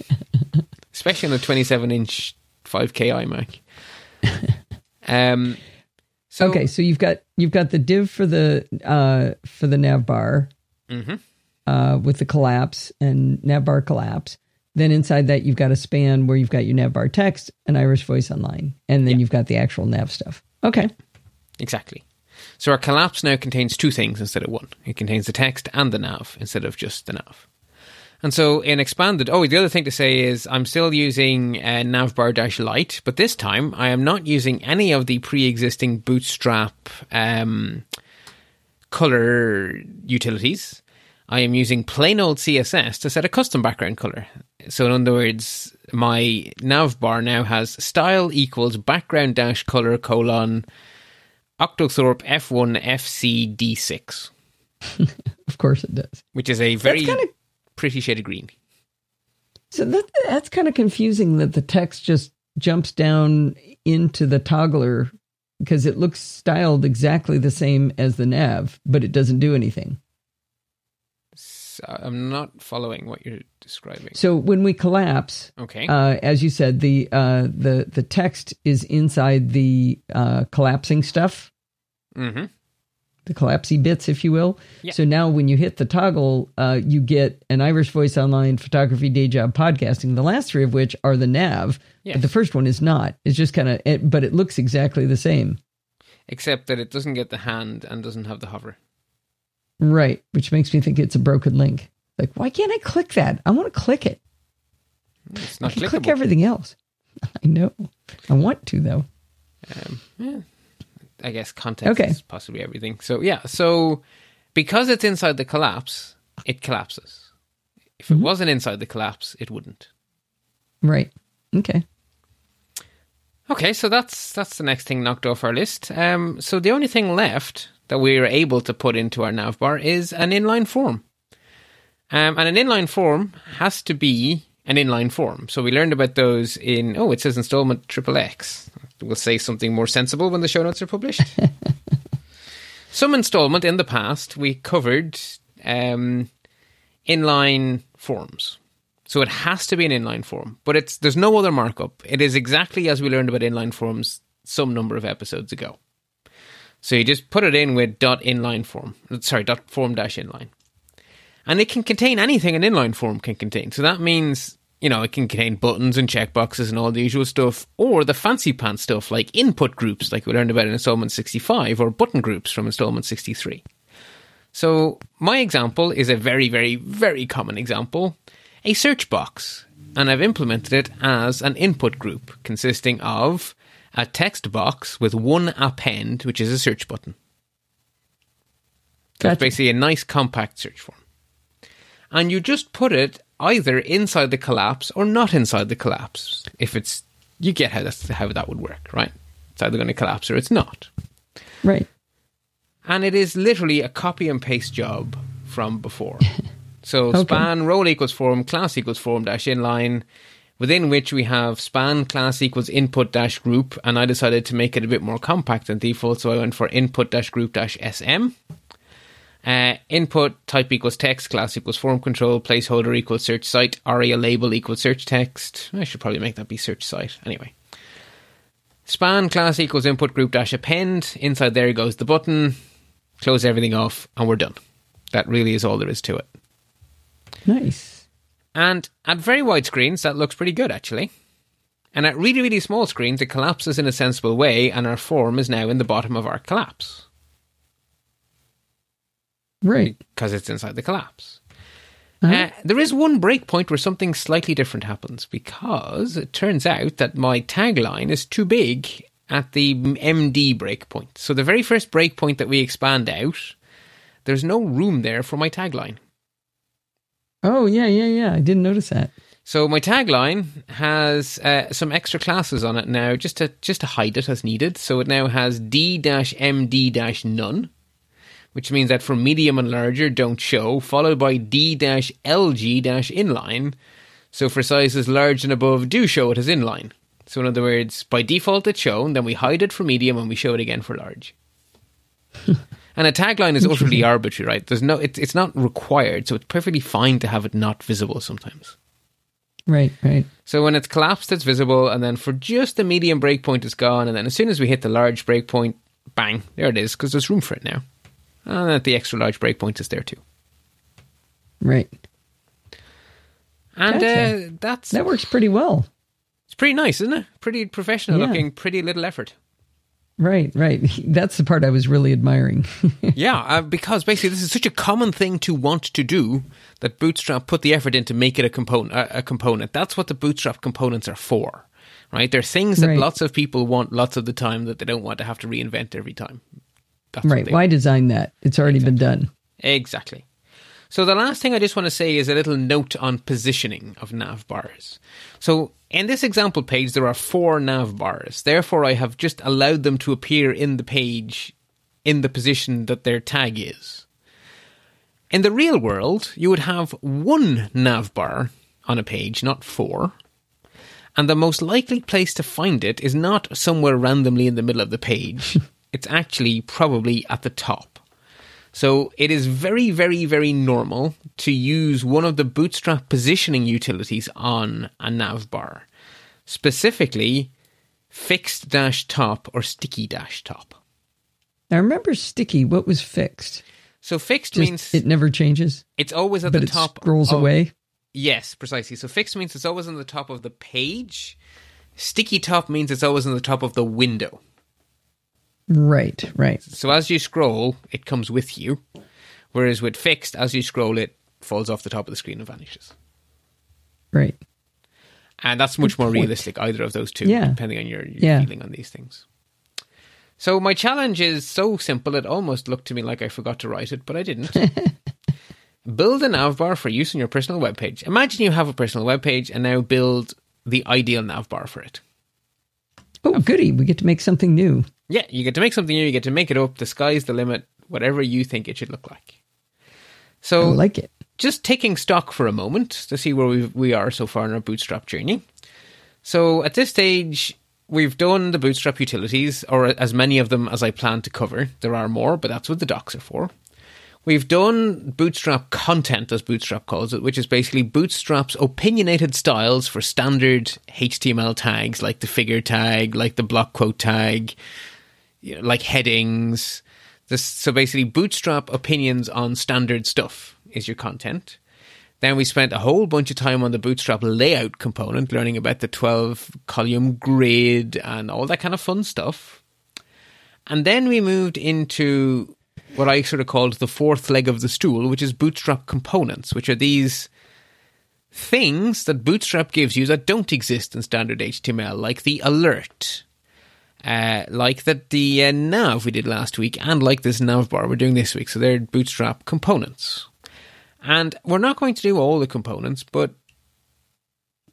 especially on a 27 inch 5K iMac. [LAUGHS] Um, so okay, so you've got you've got the div for the uh for the nav bar Mhm. uh with the collapse and nav bar collapse. Then inside that you've got a span where you've got your nav bar text and Irish voice online. And then Yeah. you've got the actual nav stuff. Okay. Exactly. So our collapse now contains two things instead of one. It contains the text and the nav instead of just the nav. And so in expanded, oh, the other thing to say is I'm still using uh, navbar dash light, but this time I am not using any of the pre-existing Bootstrap um, color utilities. I am using plain old CSS to set a custom background color. So in other words, my navbar now has style equals background dash color colon Octothorpe F1 FC D6, Of course it does. which is a very kinda- pretty shade of green. So that that's kind of confusing that the text just jumps down into the toggler because it looks styled exactly the same as the nav, but it doesn't do anything. So I'm not following what you're describing. So when we collapse, Okay. uh, as you said, the uh, the the text is inside the uh, collapsing stuff, hmm the collapsy bits, if you will. So now when you hit the toggle, uh, you get an Irish Voice Online Photography Day Job Podcasting. The last three of which are the nav, Yes. but the first one is not. It's just kind of, it, but it looks exactly the same. Except that it doesn't get the hand and doesn't have the hover. Right, which makes me think it's a broken link. Like, why can't I click that? I want to click it. It's I not can click everything else. [LAUGHS] I know. I want to though. Um, yeah. I guess context Okay. is possibly everything. So yeah, so because it's inside the collapse, it collapses. If Mm-hmm. it wasn't inside the collapse, it wouldn't. Right. Okay. Okay, so that's that's the next thing knocked off our list. Um, so the only thing left that we are able to put into our navbar is an inline form. Um, and an inline form has to be an inline form. So we learned about those in oh, it says installment triple X. We'll say something more sensible when the show notes are published. [LAUGHS] Some installment in the past we covered um, inline forms. So it has to be an inline form, but it's there's no other markup. It is exactly as we learned about inline forms some number of episodes ago. So you just put it in with dot inline form, sorry, dot form dash inline, And it can contain anything an inline form can contain. So that means, you know, it can contain buttons and checkboxes and all the usual stuff, or the fancy pants stuff like input groups, like we learned about in installment 65, or button groups from installment 63. So my example is a very, very, very common example a search box. And I've implemented it as an input group consisting of a text box with one append, which is a search button. So Gotcha. it's basically a nice compact search form. And you just put it either inside the collapse or not inside the collapse. If it's, you get how that's how that would work, right? It's either going to collapse or it's not. Right. And it is literally a copy and paste job from before. [LAUGHS] So Okay. span role equals form class equals form dash inline, within which we have span class equals input dash group, and I decided to make it a bit more compact than default, so I went for input dash group dash sm. Uh, input type equals text, class equals form control, placeholder equals search site, aria label equals search text. I should probably make that be search site anyway. Span class equals input group dash append. Inside there goes the button. Close everything off, and we're done. That really is all there is to it. Nice. And at very wide screens, that looks pretty good actually. And at really, really small screens, it collapses in a sensible way, and our form is now in the bottom of our collapse Right. because it's inside the collapse. Uh-huh. Uh, there is one breakpoint where something slightly different happens because it turns out that my tagline is too big at the MD breakpoint. So the very first breakpoint that we expand out, there's no room there for my tagline. Oh yeah, yeah, yeah. I didn't notice that. So my tagline has uh, some extra classes on it now, just to just to hide it as needed. So it now has D-MD-none, which means that for medium and larger, don't show, followed by D-LG-inline. So for sizes large and above, do show it as inline. So in other words, by default it's shown, then we hide it for medium and we show it again for large. [LAUGHS] and a tagline is utterly arbitrary, right? There's no, it, it's not required, so it's perfectly fine to have it not visible sometimes. Right, right. So when it's collapsed, it's visible, and then for just the medium breakpoint, it's gone. And then as soon as we hit the large breakpoint, bang, there it is, because there's room for it now. And then the extra large breakpoint is there too. Right. And Gotcha. uh, that's That works pretty well. it's pretty nice, isn't it? Pretty professional Yeah. looking, pretty little effort. Right, right. [LAUGHS] That's the part I was really admiring. [LAUGHS] yeah, uh, because basically this is such a common thing to want to do that Bootstrap put the effort in to make it a component. A, a component. That's what the Bootstrap components are for, right? They're things that Right. lots of people want lots of the time that they don't want to have to reinvent every time. That's right. Why design that? It's already been done. Exactly. So the last thing I just want to say is a little note on positioning of nav bars. So in this example page, there are four nav bars. Therefore, I have just allowed them to appear in the page in the position that their tag is. In the real world, you would have one nav bar on a page, not four. And the most likely place to find it is not somewhere randomly in the middle of the page. [LAUGHS] it's actually probably at the top. So it is very, very, very normal to use one of the Bootstrap positioning utilities on a nav bar, specifically fixed dash top or sticky dash top. I remember sticky. What was fixed? So fixed Just, means it never changes, it's always at the top, but the it top. scrolls of- away. Yes, precisely. So fixed means it's always on the top of the page. Sticky top means it's always on the top of the window. Right, right. So as you scroll, it comes with you. Whereas with fixed, as you scroll, it falls off the top of the screen and vanishes. Right. And that's much more point. realistic, either of those two, Yeah. depending on your, your Yeah. feeling on these things. So my challenge is so simple, it almost looked to me like I forgot to write it, but I didn't. [LAUGHS] build a navbar for use on your personal webpage. Imagine you have a personal webpage and now build the ideal navbar for it. Oh, goody. We get to make something new. Yeah, you get to make something new, you get to make it up, the sky's the limit, whatever you think it should look like. I So like it. just taking stock for a moment to see where we we are so far in our bootstrap journey. So at this stage, we've done the bootstrap utilities, or as many of them as I plan to cover. There are more, but that's what the docs are for. We've done bootstrap content, as Bootstrap calls it, which is basically Bootstrap's opinionated styles for standard HTML tags, like the figure tag, like the block quote tag, you know, like headings. This, so basically, Bootstrap opinions on standard stuff is your content. Then we spent a whole bunch of time on the Bootstrap layout component, learning about the 12 column grid and all that kind of fun stuff. And then we moved into what I sort of called the fourth leg of the stool, which is Bootstrap components, which are these things that Bootstrap gives you that don't exist in standard HTML, like the alert, uh, like that the uh, nav we did last week, and like this nav bar we're doing this week. So they're Bootstrap components. And we're not going to do all the components, but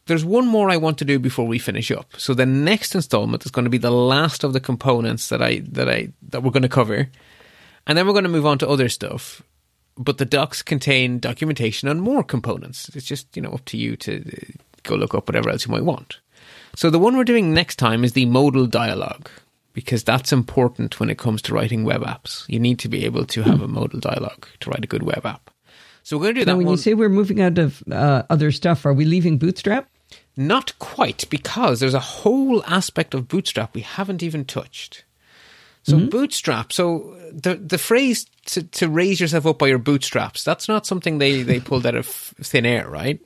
there's one more I want to do before we finish up. So the next installment is going to be the last of the components that I that I that we're going to cover. And then we're going to move on to other stuff. But the docs contain documentation on more components. It's just, you know, up to you to uh, go look up whatever else you might want. So the one we're doing next time is the modal dialogue because that's important when it comes to writing web apps. You need to be able to have a modal dialogue to write a good web app. So we're going to do that. Now, when one. you say we're moving out of uh, other stuff, are we leaving Bootstrap? Not quite, because there's a whole aspect of Bootstrap we haven't even touched. So mm-hmm. Bootstrap, so the the phrase to, to raise yourself up by your bootstraps, that's not something they, they pulled out of thin air, right?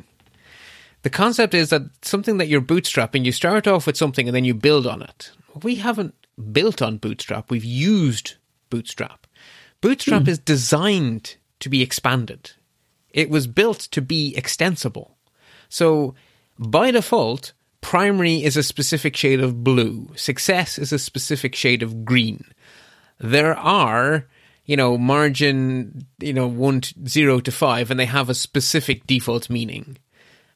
The concept is that something that you're bootstrapping, you start off with something and then you build on it. We haven't built on Bootstrap, we've used Bootstrap. Bootstrap hmm. is designed to be expanded. It was built to be extensible. So by default, primary is a specific shade of blue. Success is a specific shade of green. There are, you know, margin, you know, one, to, zero to five, and they have a specific default meaning.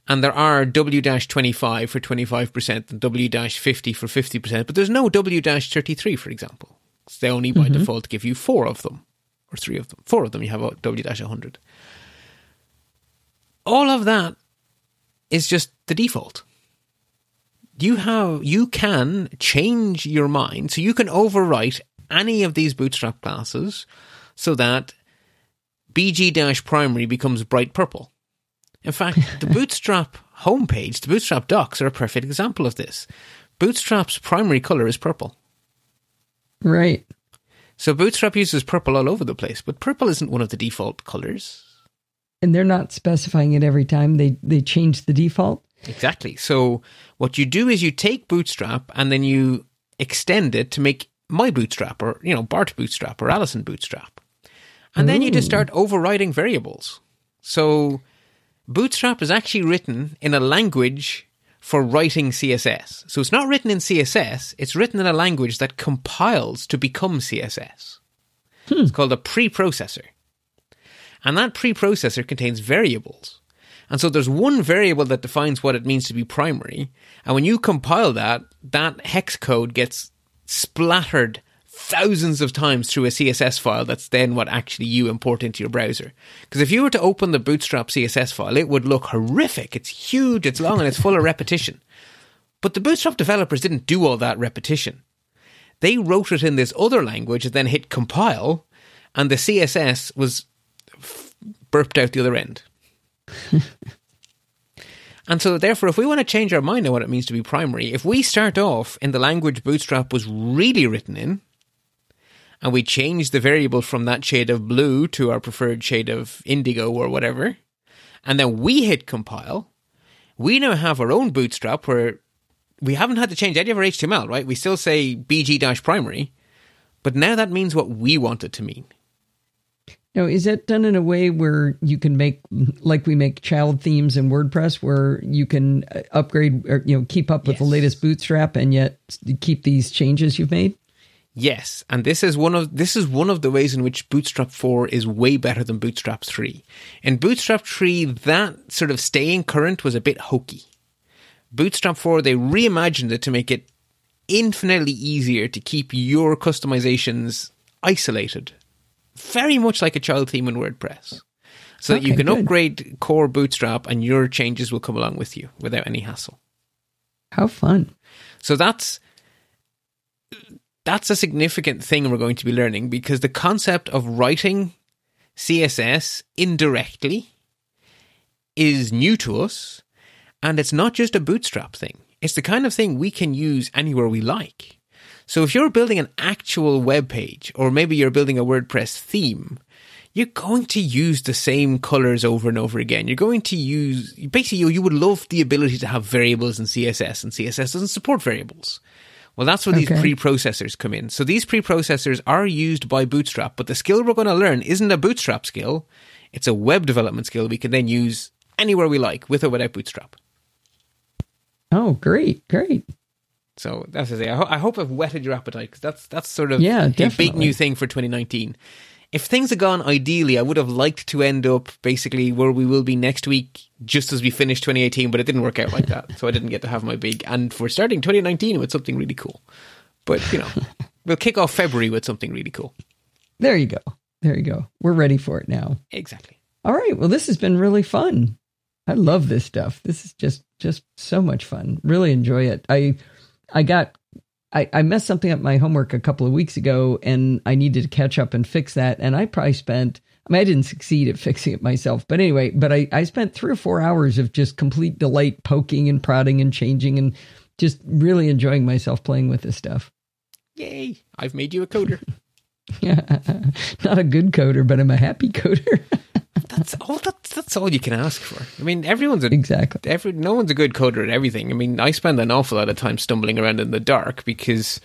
And there are W 25 for 25% and W 50 for 50%, but there's no W 33, for example. They only by mm-hmm. default give you four of them, or three of them. Four of them, you have a W 100. All of that is just the default. You have you can change your mind, so you can overwrite any of these bootstrap classes so that BG primary becomes bright purple. In fact, the [LAUGHS] bootstrap homepage, the bootstrap docs are a perfect example of this. Bootstrap's primary color is purple. Right. So Bootstrap uses purple all over the place, but purple isn't one of the default colors. And they're not specifying it every time they, they change the default. Exactly. So what you do is you take Bootstrap and then you extend it to make my Bootstrap or, you know, Bart Bootstrap or Allison Bootstrap. And then you just start overriding variables. So Bootstrap is actually written in a language for writing CSS. So it's not written in CSS, it's written in a language that compiles to become CSS. Hmm. It's called a preprocessor. And that preprocessor contains variables. And so there's one variable that defines what it means to be primary. And when you compile that, that hex code gets splattered thousands of times through a CSS file that's then what actually you import into your browser. Because if you were to open the Bootstrap CSS file, it would look horrific. It's huge, it's long, and it's full of repetition. But the Bootstrap developers didn't do all that repetition. They wrote it in this other language and then hit compile, and the CSS was burped out the other end. [LAUGHS] and so, therefore, if we want to change our mind on what it means to be primary, if we start off in the language Bootstrap was really written in, and we change the variable from that shade of blue to our preferred shade of indigo or whatever, and then we hit compile, we now have our own Bootstrap where we haven't had to change any of our HTML, right? We still say bg primary, but now that means what we want it to mean. Now, is that done in a way where you can make, like we make child themes in WordPress, where you can uh, upgrade or you know keep up with the latest Bootstrap and yet keep these changes you've made? Yes, and this is one of this is one of the ways in which Bootstrap 4 is way better than Bootstrap 3. In Bootstrap 3, that sort of staying current was a bit hokey. Bootstrap 4, they reimagined it to make it infinitely easier to keep your customizations isolated. Very much like a child theme in WordPress. So that you can good. upgrade core Bootstrap and your changes will come along with you without any hassle. How fun! So that's that's a significant thing we're going to be learning because the concept of writing CSS indirectly is new to us and it's not just a bootstrap thing. It's the kind of thing we can use anywhere we like. So if you're building an actual web page or maybe you're building a WordPress theme, you're going to use the same colors over and over again. You're going to use, basically, you, would love the ability to have variables in CSS, and CSS doesn't support variables. Well, that's where these Okay. preprocessors come in. So these preprocessors are used by Bootstrap, but the skill we're going to learn isn't a Bootstrap skill. It's a web development skill we can then use anywhere we like, with or without Bootstrap. Oh, great, great. So that's to say, I, ho- I hope I've whetted your appetite because that's that's sort of Yeah, a big new thing for 2019. If things had gone ideally, I would have liked to end up basically where we will be next week, just as we finished 2018. But it didn't work out like that, so I didn't get to have my big. And we're starting 2019 with something really cool. But you know, [LAUGHS] we'll kick off February with something really cool. There you go. There you go. We're ready for it now. Exactly. All right. Well, this has been really fun. I love this stuff. This is just just so much fun. Really enjoy it. I I got I, I messed something up my homework a couple of weeks ago and I needed to catch up and fix that. And I probably spent I mean I didn't succeed at [LAUGHS] fixing it myself. But anyway, but I, I spent three or four hours of just complete delight poking and prodding and changing and just really enjoying myself playing with this stuff. Yay! I've made you a coder. [LAUGHS] Yeah. [LAUGHS] Not a good coder, but I'm a happy coder. That's all. That's that's all you can ask for. I mean, everyone's a exactly. every no one's a good coder at everything. I mean, I spend an awful lot of time stumbling around in the dark because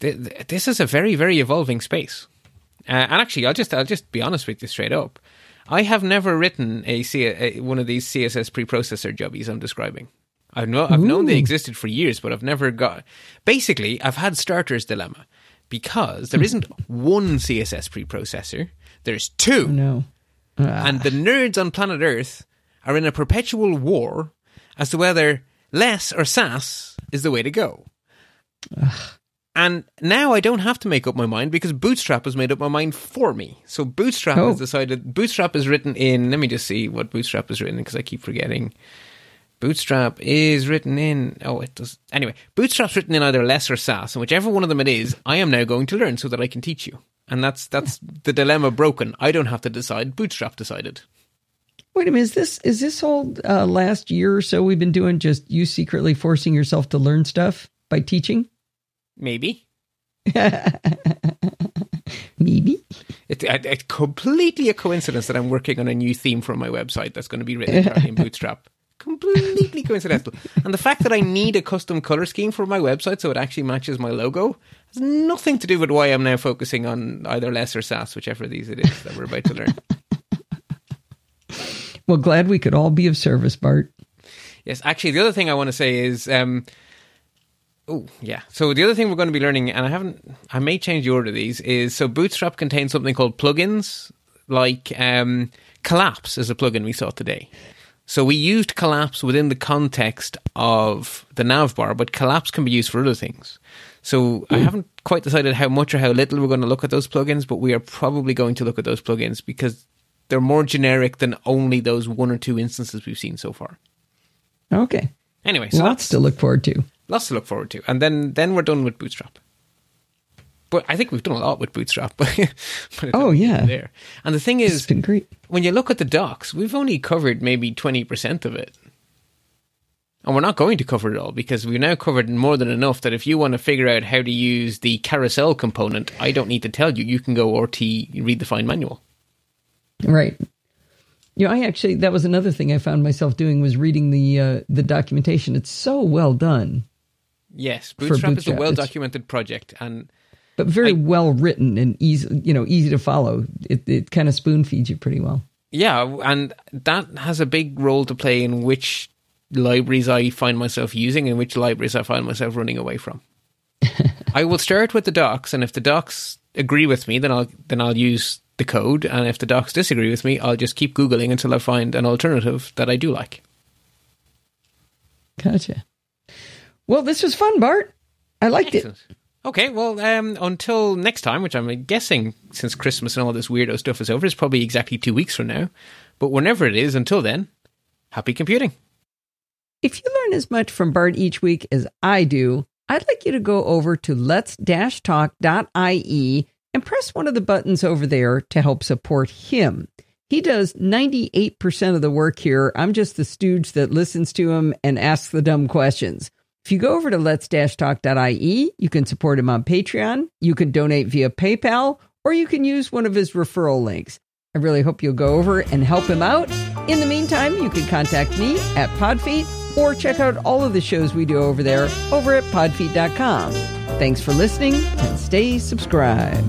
th- th- this is a very very evolving space. Uh, and actually, I'll just I'll just be honest with you straight up. I have never written a, C- a one of these CSS preprocessor jobbies I'm describing. I've know I've known they existed for years, but I've never got. Basically, I've had starter's dilemma because there isn't one CSS preprocessor. There's two No. Ah, and the nerds on planet Earth are in a perpetual war as to whether less or sass is the way to go. And now I don't have to make up my mind because Bootstrap has made up my mind for me. So Bootstrap Oh. has decided. Bootstrap is written in. Let me just see what Bootstrap is written because I keep forgetting. Bootstrap is written in. Oh, it does. Anyway, Bootstrap's written in either less or Sass, and whichever one of them it is, I am now going to learn so that I can teach you. And that's that's the dilemma broken. I don't have to decide. Bootstrap decided. Wait a minute, is this is this whole uh, last year or so we've been doing just you secretly forcing yourself to learn stuff by teaching? Maybe. [LAUGHS] Maybe. It, it, it's completely a coincidence that I'm working on a new theme for my website that's going to be written in [LAUGHS] Bootstrap. Completely coincidental. And the fact that I need a custom color scheme for my website so it actually matches my logo has nothing to do with why I'm now focusing on either less or Sass, whichever of these it is that we're about to learn. Well, glad we could all be of service, Bart. Yes, actually, the other thing I want to say is, um, oh yeah. So the other thing we're going to be learning, and I haven't, I may change the order of these, is so Bootstrap contains something called plugins, like um, Collapse is a plugin we saw today. So we used Collapse within the context of the navbar, but Collapse can be used for other things. So I hmm. haven't quite decided how much or how little we're going to look at those plugins, but we are probably going to look at those plugins because they're more generic than only those one or two instances we've seen so far. Okay. Anyway, so Lots that's to look forward to. lots to look forward to, and then then we're done with Bootstrap. But I think we've done a lot with Bootstrap. [LAUGHS] but Oh, yeah. there. And the thing is, when you look at the docs, we've only covered maybe twenty percent of it, and we're not going to cover it all because we've now covered more than enough. That if you want to figure out how to use the carousel component, I don't need to tell you. You can go RT read the fine manual. Right. You know, I actually that was another thing I found myself doing was reading the uh, the documentation. It's so well done, Yes, Bootstrap, is a well documented project, and but very I- well written and easy. You know, easy to follow. It it kind of spoon feeds you pretty well. Yeah, and that has a big role to play in which libraries I find myself using and which libraries I find myself running away from. [LAUGHS] I will start with the docs, and if the docs agree with me, then I'll then I'll use the code, and if the docs disagree with me, I'll just keep googling until I find an alternative that I do like. Gotcha. Well, this was fun, Bart. I liked it. Okay, well, um, until next time, which I'm guessing since Christmas and all this weirdo stuff is over, is probably exactly two weeks from now. But whenever it is, until then, happy computing. If you learn as much from Bart each week as I do, I'd like you to go over to let's-talk.ie and press one of the buttons over there to help support him. He does 98% of the work here. I'm just the stooge that listens to him and asks the dumb questions. If you go over to let's-talk.ie, you can support him on Patreon, you can donate via PayPal, or you can use one of his referral links. I really hope you'll go over and help him out. In the meantime, you can contact me at Podfeet or check out all of the shows we do over there over at podfeet.com. Thanks for listening and stay subscribed.